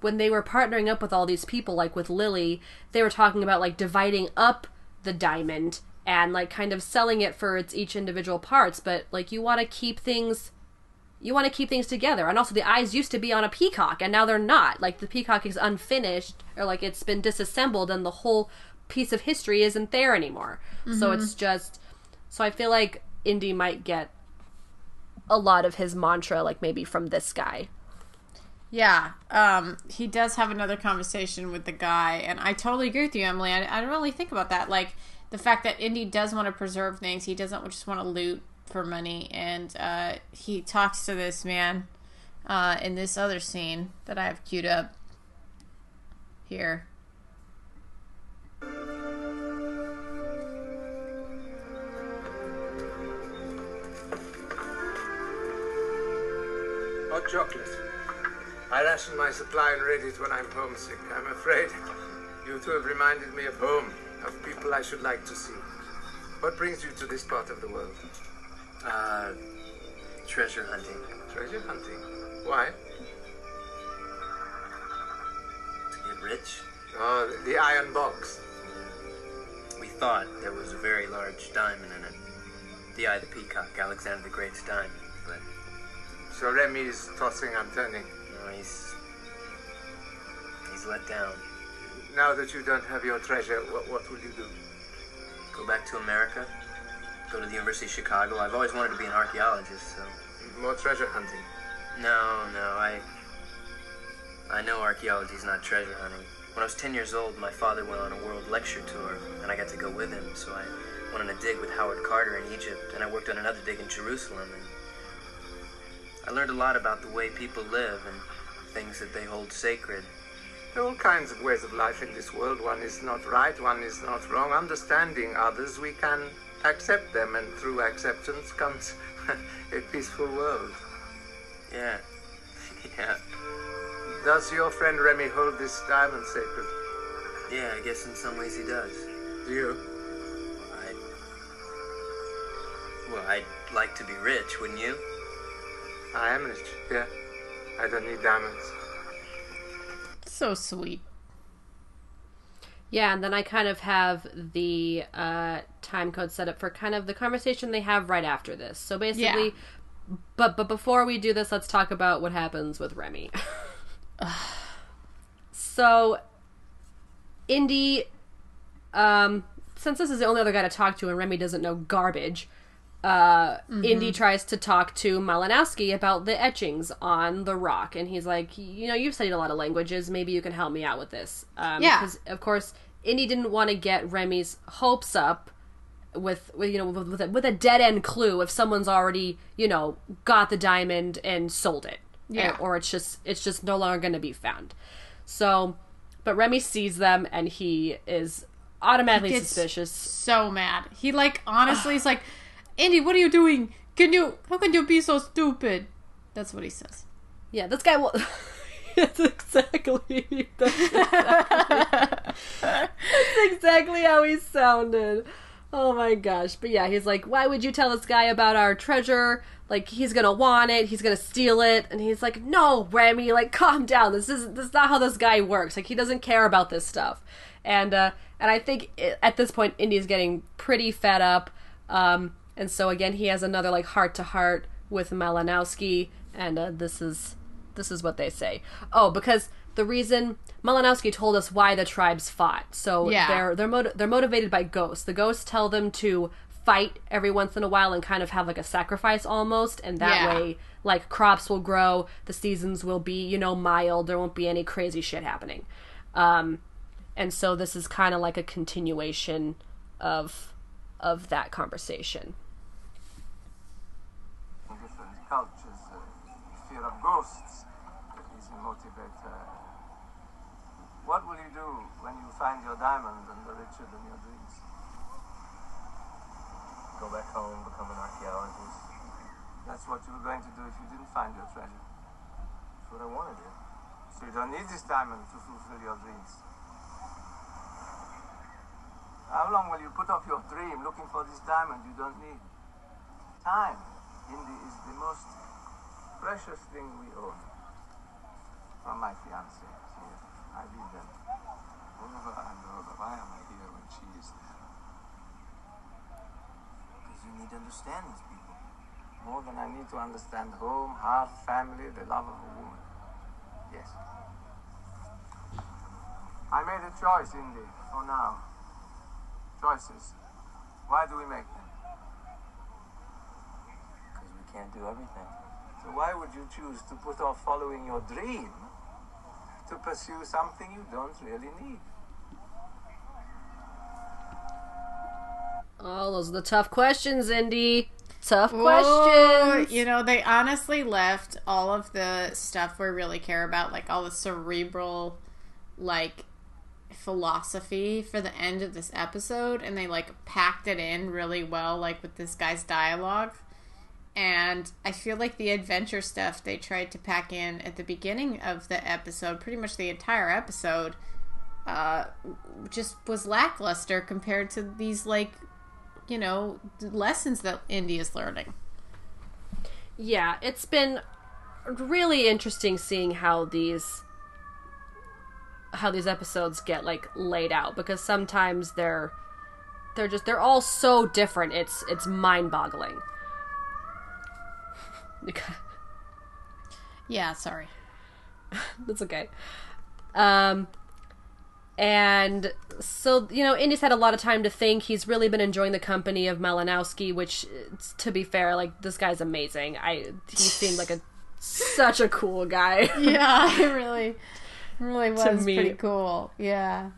C: when they were partnering up with all these people like with lily they were talking about like dividing up the diamond and like kind of selling it for its each individual parts but like you want to keep things you want to keep things together. And also the eyes used to be on a peacock and now they're not. Like the peacock is unfinished or like it's been disassembled and the whole piece of history isn't there anymore. So it's just so i feel like indy might get a lot of his mantra like maybe from this guy.
B: Yeah, um, he does have another conversation with the guy, and I totally agree with you, Emily. I, I don't really think about that. Like the fact that Indy does want to preserve things, he doesn't just want to loot for money, and uh, he talks to this man uh, in this other scene that I have queued up here.
I: Hot chocolate. I ration my supply and read it when I'm homesick. I'm afraid you two have reminded me of home, of people I should like to see. What brings you to this part of the world?
E: Uh, treasure hunting.
I: Treasure hunting. Why?
E: To get rich?
I: Oh, the, iron box.
E: We thought there was a very large diamond in it. The Eye of the Peacock, Alexander the Great's diamond. But
I: So Remy is tossing and turning.
E: no, he's. He's let down.
I: Now that you don't have your treasure, what, what will you do?
E: Go back to America. Go to the University of Chicago. I've always wanted to be an archaeologist, so.
I: More treasure hunting.
E: No, no, I. I know archaeology is not treasure hunting. When I was 10 years old, my father went on a world lecture tour, and I got to go with him, so I went on a dig with Howard Carter in Egypt, and I worked on another dig in Jerusalem, and I learned a lot about the way people live and things that they hold sacred.
I: There are all kinds of ways of life in this world. One is not right, one is not wrong. Understanding others, we can accept them, and through acceptance comes *laughs* a peaceful world.
E: Yeah. *laughs* yeah.
I: Does your friend Remy hold this diamond sacred?
E: Yeah, I guess in some ways he does.
I: Do you?
E: I. Well, I'd like to be rich, wouldn't you?
I: I am rich, yeah. I don't need diamonds.
B: So sweet.
C: Yeah, and then I kind of have the uh, time code set up for kind of the conversation they have right after this. So basically, but but before we do this, let's talk about what happens with Remy. *laughs* so, Indy, um, since this is the only other guy to talk to, and Remy doesn't know garbage, uh, Indy tries to talk to Malinowski about the etchings on the rock, and he's like, you know, you've studied a lot of languages. Maybe you can help me out with this. Um,
B: Yeah.
C: Because of course, Indy didn't want to get Remy's hopes up with, with you know with, with, a, with a dead end clue if someone's already you know got the diamond and sold it
B: Yeah.
C: or it's just it's just no longer going to be found so but Remy sees them and he is automatically
B: He
C: suspicious
B: So mad. He like honestly is like, Andy, what are you doing? Can you? How can you be so stupid? That's what he says.
C: yeah this guy will *laughs* that's exactly *laughs* that's exactly, *laughs* that's exactly how he sounded oh my gosh but yeah he's like why would you tell this guy about our treasure like he's gonna want it he's gonna steal it and he's like no remy like calm down this is this is not how this guy works like he doesn't care about this stuff and uh and i think i at this point indy's getting pretty fed up um and so again he has another like heart to heart with malinowski and uh, this is this is what they say. Oh, because the reason Malinowski told us why the tribes fought. So
B: Yeah.
C: they're they're they're motivated by ghosts. The ghosts tell them to fight every once in a while and kind of have like a sacrifice almost, and that
B: Yeah.
C: way like crops will grow, the seasons will be you know mild. There won't be any crazy shit happening. Um, and so this is kind of like a continuation of of that conversation.
I: In different cultures, uh, fear of ghosts is a motivator. What will you do when you find your diamond and the richer than your dreams?
E: Go back home, become an archaeologist.
I: That's what you were going to do if you didn't find your treasure.
E: That's what I want to do.
I: So you don't need this diamond to fulfill your dreams. How long will you put off your dream looking for this diamond you don't need? Time, Indy, is the most precious thing we own. From my fiancée here. I lead them.
F: Why am I here when she is there?
I: Because you need to understand these people. More than I need to understand home, heart, family, the love of a woman. Yes. I made a choice, Indy, for now. Choices. Why do we make them?
E: Because we can't do everything.
I: So why would you choose to put off following your dream to pursue something you don't really need?
C: Oh, those are the tough questions, Indy. Tough
B: Whoa,
C: questions.
B: You know, they honestly left all of the stuff we really care about, like all the cerebral, like philosophy for the end of this episode, and they like packed it in really well, like with this guy's dialogue. And I feel like the adventure stuff they tried to pack in at the beginning of the episode, pretty much the entire episode, uh, just was lackluster compared to these like, you know, lessons that Indy is learning.
C: yeah, it's been really interesting seeing how these how these episodes get like laid out because sometimes they're they're just they're all so different. It's it's mind-boggling. *laughs*
B: Yeah, sorry. *laughs*
C: That's okay. Um, and so you know, Indy's had a lot of time to think. He's really been enjoying the company of Malinowski, which, to be fair, like this guy's amazing. I he seemed like a *laughs* such a cool guy.
B: Yeah, it really, really was pretty cool. Yeah.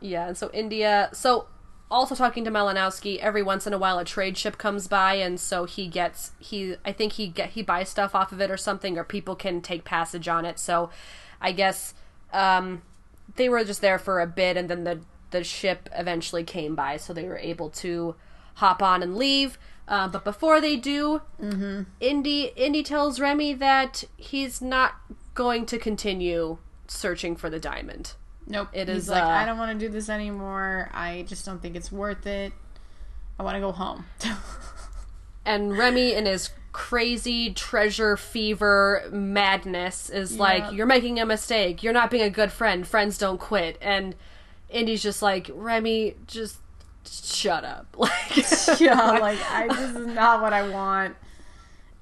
C: Yeah, and so India. So also talking to Malinowski, every once in a while a trade ship comes by, and so he gets he. I think he get he buys stuff off of it or something, or people can take passage on it. So I guess um, they were just there for a bit, and then the the ship eventually came by, so they were able to hop on and leave. Uh, but before they do, mm-hmm. Indy Indy tells Remy that he's not going to continue searching for the diamond.
B: Nope.
C: It
B: He's
C: is,
B: like,
C: uh,
B: I don't want to do this anymore. I just don't think it's worth it. I want to go home. *laughs*
C: and Remy in his crazy treasure fever madness is like, "You're making a mistake. You're not being a good friend. Friends don't quit." And Indy's just like, "Remy, just shut up." *laughs* Like, *laughs*
B: yeah, like I this is not what I want.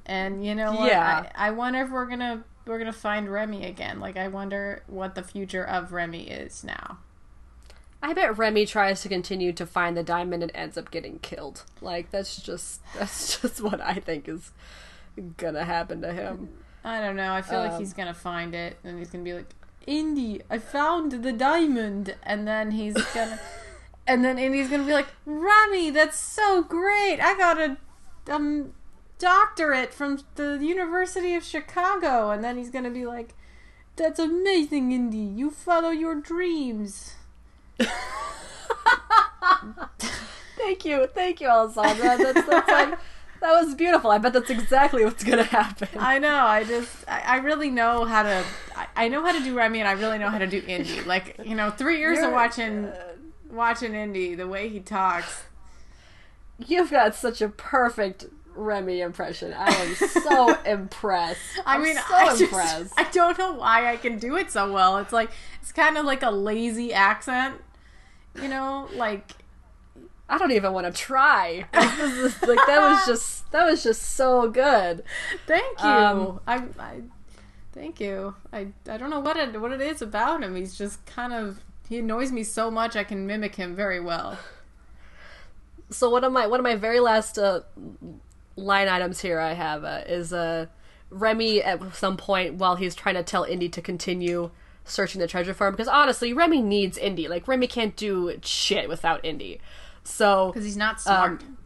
B: And you know what?
C: Yeah.
B: I, I wonder if we're gonna we're gonna find Remy again. Like I wonder what the future of Remy is now.
C: I bet Remy tries to continue to find the diamond and ends up getting killed. Like that's just that's *laughs* just what I think is gonna happen to him.
B: I don't know. I feel like
C: Um,
B: he's gonna find it, and he's gonna be like, "Indy, I found the diamond," and then he's *laughs* gonna, and then Indy's gonna be like, "Remy, that's so great! I got a um doctorate from the University of Chicago," and then he's gonna be like, "That's amazing, Indy. You follow your dreams." *laughs*
C: Thank you, thank you, Alessandra. That's, that's like that was beautiful. I bet that's exactly what's gonna happen.
B: I know. I just, I, I really know how to. I, I know how to do Remy, and I really know how to do Indy. Like you know, three years of
C: You're-
B: watching, uh, watching Indy, the way he talks.
C: You've got such a perfect Remy impression. I am *laughs* so impressed.
B: I
C: I'm
B: mean,
C: so
B: I just,
C: impressed.
B: I don't know why I can do it so well. It's like it's kind of like a lazy accent, you know, like
C: I don't even want to try. *laughs* Like, is, like that was just that was just so good.
B: thank you.
C: Um,
B: I, I, thank you. I, I don't know what it what it is about him. He's just kind of he annoys me so much. I can mimic him very well.
C: So one of my one of my very last uh, line items here I have uh, is uh, Remy at some point while he's trying to tell Indy to continue searching the treasure farm because honestly Remy needs Indy. Like Remy can't do shit without Indy. So
B: Because he's not smart.
C: Um,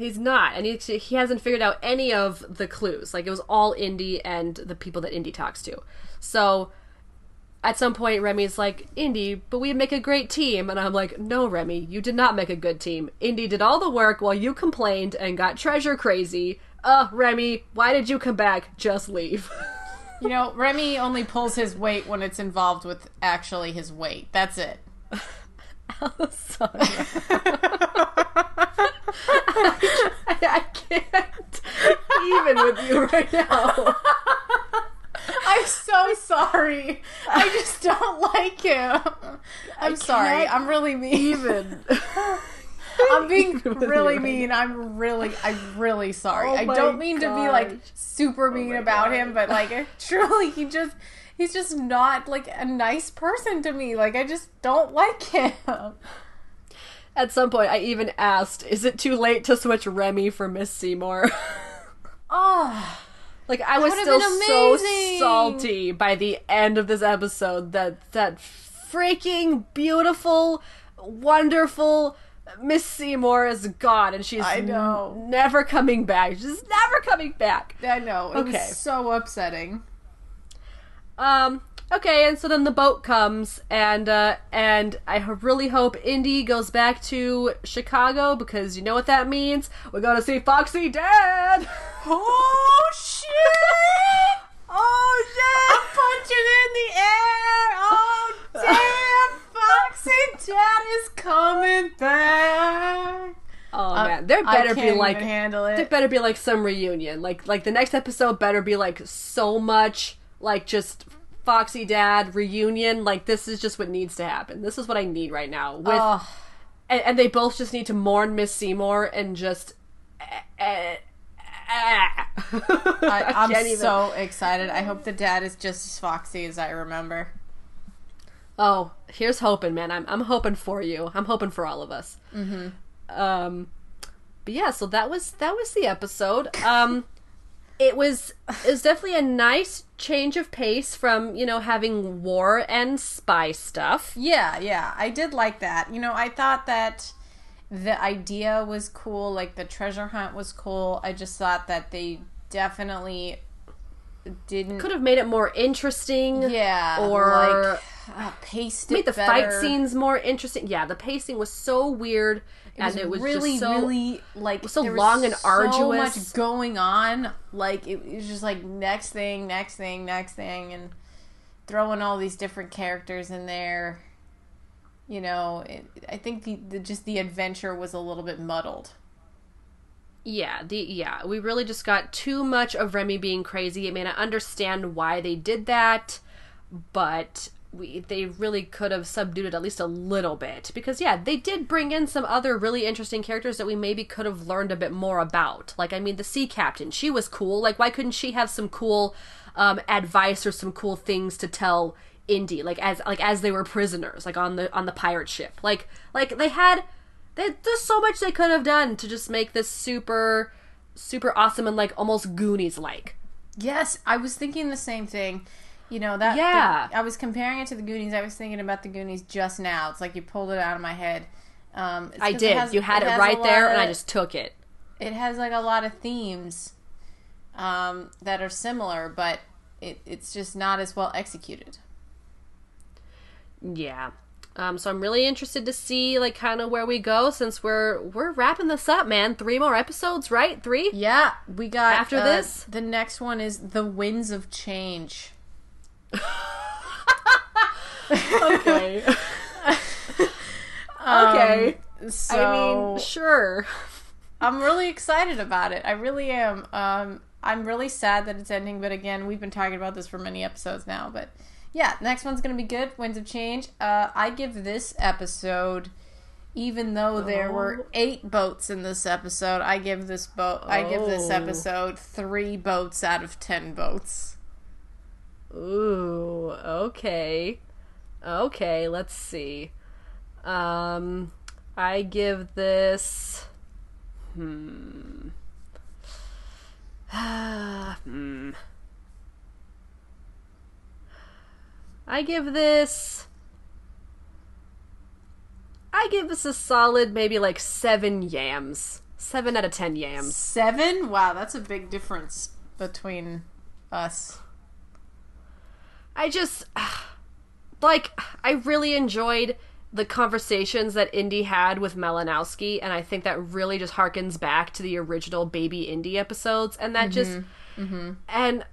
C: He's not, and he he hasn't figured out any of the clues. Like it was all Indy and the people that Indy talks to. So at some point, Remy's like, "Indy, but we make a great team," and I'm like, "No, Remy, you did not make a good team. Indy did all the work while you complained and got treasure crazy. Uh, Remy, why did you come back? Just leave."
B: You know, Remy only pulls his weight when it's involved with actually his weight. That's it. *laughs*
C: I, I can't even with you right now. *laughs* *laughs*
B: I'm so sorry. I just don't like him. I'm sorry. I'm really mean.
C: Even. *laughs*
B: I'm being *laughs* really mean. I'm really, I'm really sorry.
C: Oh
B: I don't mean to be like super oh mean about him, but like truly, he just, he's just not like a nice person to me. Like I just don't like him.
C: At some point, I even asked, "Is it too late to switch Remy for Miss Seymour?"
B: Oh,
C: Like I was still so salty by the end of this episode that that freaking beautiful, wonderful Miss Seymour is gone and she's
B: I know.
C: n- never coming back. She's never coming back.
B: I know. It
C: Okay.
B: was so upsetting.
C: Um. Okay, and so then the boat comes, and uh, and I really hope Indy goes back to Chicago because you know what that means. We're gonna see Foxy Dad. *laughs*
B: Oh shit! *laughs*
C: oh
B: I'm punching in the air. Oh damn! *laughs* Foxy Dad is coming back.
C: Oh man, there better
B: I
C: be like there better be like some reunion. Like like the next episode better be like so much like just Foxy Dad reunion. Like this is just what needs to happen. This is what I need right now. With
B: Ugh.
C: and, and they both just need to mourn Miss Seymour and just. eh, *laughs*
B: I, I'm
C: can't even-
B: so excited. I hope the dad is just as foxy as I remember.
C: Oh, here's hoping, man. I'm I'm hoping for you. I'm hoping for all of us. Mm-hmm. Um, but yeah, so that was that was the episode. Um, it was it was definitely a nice change of pace from you know having war and spy stuff.
B: Yeah, yeah, I did like that. You know, I thought that the idea was cool, like the treasure hunt was cool. I just thought that they definitely didn't
C: Could have made it more interesting.
B: yeah,
C: or
B: like uh, paced
C: made the fight scenes more interesting. Yeah, the pacing was so weird,
B: It
C: and it was
B: really,
C: just so
B: really like
C: so long and
B: So
C: arduous.
B: So much going on. Like it, it was just like next thing, next thing, next thing, and throwing all these different characters in there. You know, it, I think the, the just the adventure was a little bit muddled.
C: Yeah, the yeah, we really just got too much of Remy being crazy. I mean, I understand why they did that, but we they really could have subdued it at least a little bit because yeah, they did bring in some other really interesting characters that we maybe could have learned a bit more about. Like I mean, the sea captain, she was cool. Like why couldn't she have some cool um advice or some cool things to tell Indy like as like as they were prisoners like on the on the pirate ship. Like like they had they, there's so much they could have done to just make this super super awesome and like almost goonies like
B: Yes, I was thinking the same thing. You know that.
C: Yeah.
B: the- I was comparing it to the Goonies. I was thinking about the Goonies just now. It's like you pulled it out of my head. Um,
C: i did
B: has-
C: you had it,
B: a
C: right there
B: lot
C: and i just took it
B: it has like a lot of themes um, that are similar, but it, it's just not as well executed.
C: yeah um so i'm really interested to see like kind of where we go since we're we're wrapping this up man three more episodes right three
B: Yeah, we got
C: After
B: uh,
C: this?
B: The next one is the Winds of Change.
C: Okay *laughs* okay
B: So
C: i mean sure
B: I'm really excited about it. I really am. Um, I'm really sad that it's ending, but again, we've been talking about this for many episodes now. But yeah, next one's gonna be good. Winds of Change. Uh, I give this episode, even though there were eight boats in this episode, I give this boat. I give this
C: Oh.
B: episode three boats out of ten boats.
C: Ooh, okay. Okay, let's see. Um I give this hmm. *sighs* hmm. I give this I give this a solid maybe like 7 yams. 7 out of 10 yams.
B: Seven. Wow, that's a big difference between us.
C: I just *sighs* like I really enjoyed the conversations that Indy had with Malinowski, and I think that really just harkens back to the original Baby Indy episodes, and that just and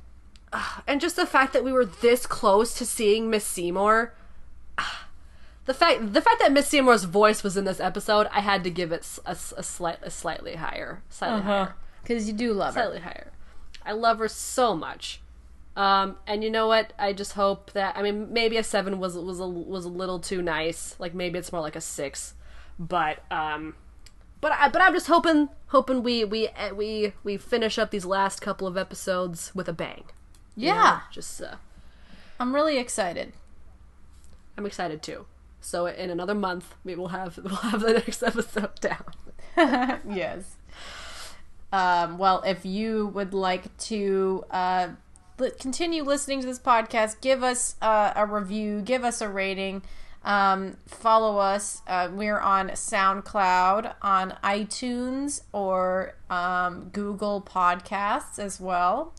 C: uh, *sighs* and just the fact that we were this close to seeing Miss Seymour. *sighs* The fact the fact that Miss Seymour's voice was in this episode, I had to give it a slight a slightly higher, slightly higher
B: Because you do love her.
C: slightly higher. I love her so much. Um, and you know what? I just hope that I mean maybe a seven was was a was a little too nice. Like maybe it's more like a six, but um, but I but I'm just hoping hoping we we eh, we we finish up these last couple of episodes with a bang. you know?
B: Yeah,
C: just uh,
B: I'm really excited.
C: I'm excited too. So in another month, we'll have *laughs* we'll have the next episode *laughs* down. *laughs*
B: yes. Um, well, if you would like to uh, continue listening to this podcast, give us uh, a review, give us a rating, um, follow us. Uh, we're on SoundCloud, on iTunes, or um, Google Podcasts as well.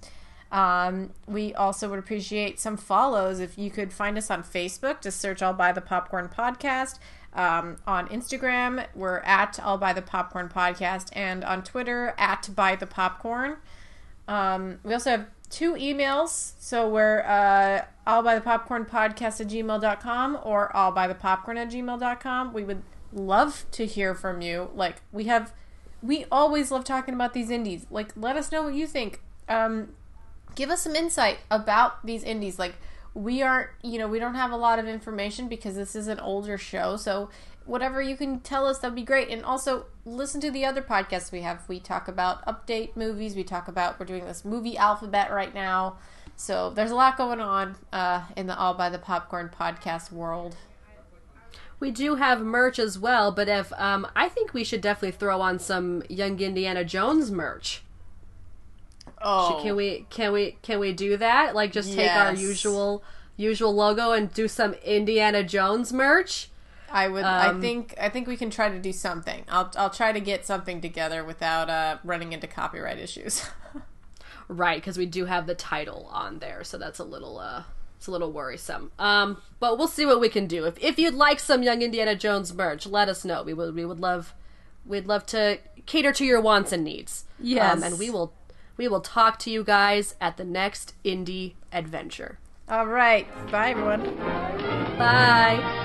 B: Um, we also would appreciate some follows. If you could find us on Facebook, just search All by the Popcorn Podcast. Um, on Instagram, we're at All by the Popcorn Podcast, and on Twitter, at By the Popcorn. Um, we also have two emails. So we're uh, all by the popcorn podcast at gmail.com or all by the popcorn at gmail.com. We would love to hear from you. Like, we have, we always love talking about these indies. Like, let us know what you think. Um, give us some insight about these indies. Like, we aren't, you know, we don't have a lot of information because this is an older show. So, whatever you can tell us, that'd be great. And also, listen to the other podcasts we have. We talk about update movies. We talk about, we're doing this movie alphabet right now. So, there's a lot going on uh, in the All by the Popcorn podcast world.
C: We do have merch as well, but if um, I think we should definitely throw on some Young Indiana Jones merch.
B: Oh,
C: Can we can we can we do that? Like just take our usual usual logo and do some Indiana Jones merch?
B: I would.
C: Um,
B: I think. I think we can try to do something. I'll. I'll try to get something together without uh, running into copyright issues. *laughs*
C: Right, because we do have the title on there, so that's a little uh it's a little worrisome. Um, but we'll see what we can do. If if you'd like some Young Indiana Jones merch, let us know. We would we would love we'd love to cater to your wants and needs.
B: Yes.
C: Um, and we will we will talk to you guys at the next Indy adventure.
B: All right. Bye, everyone.
C: Bye.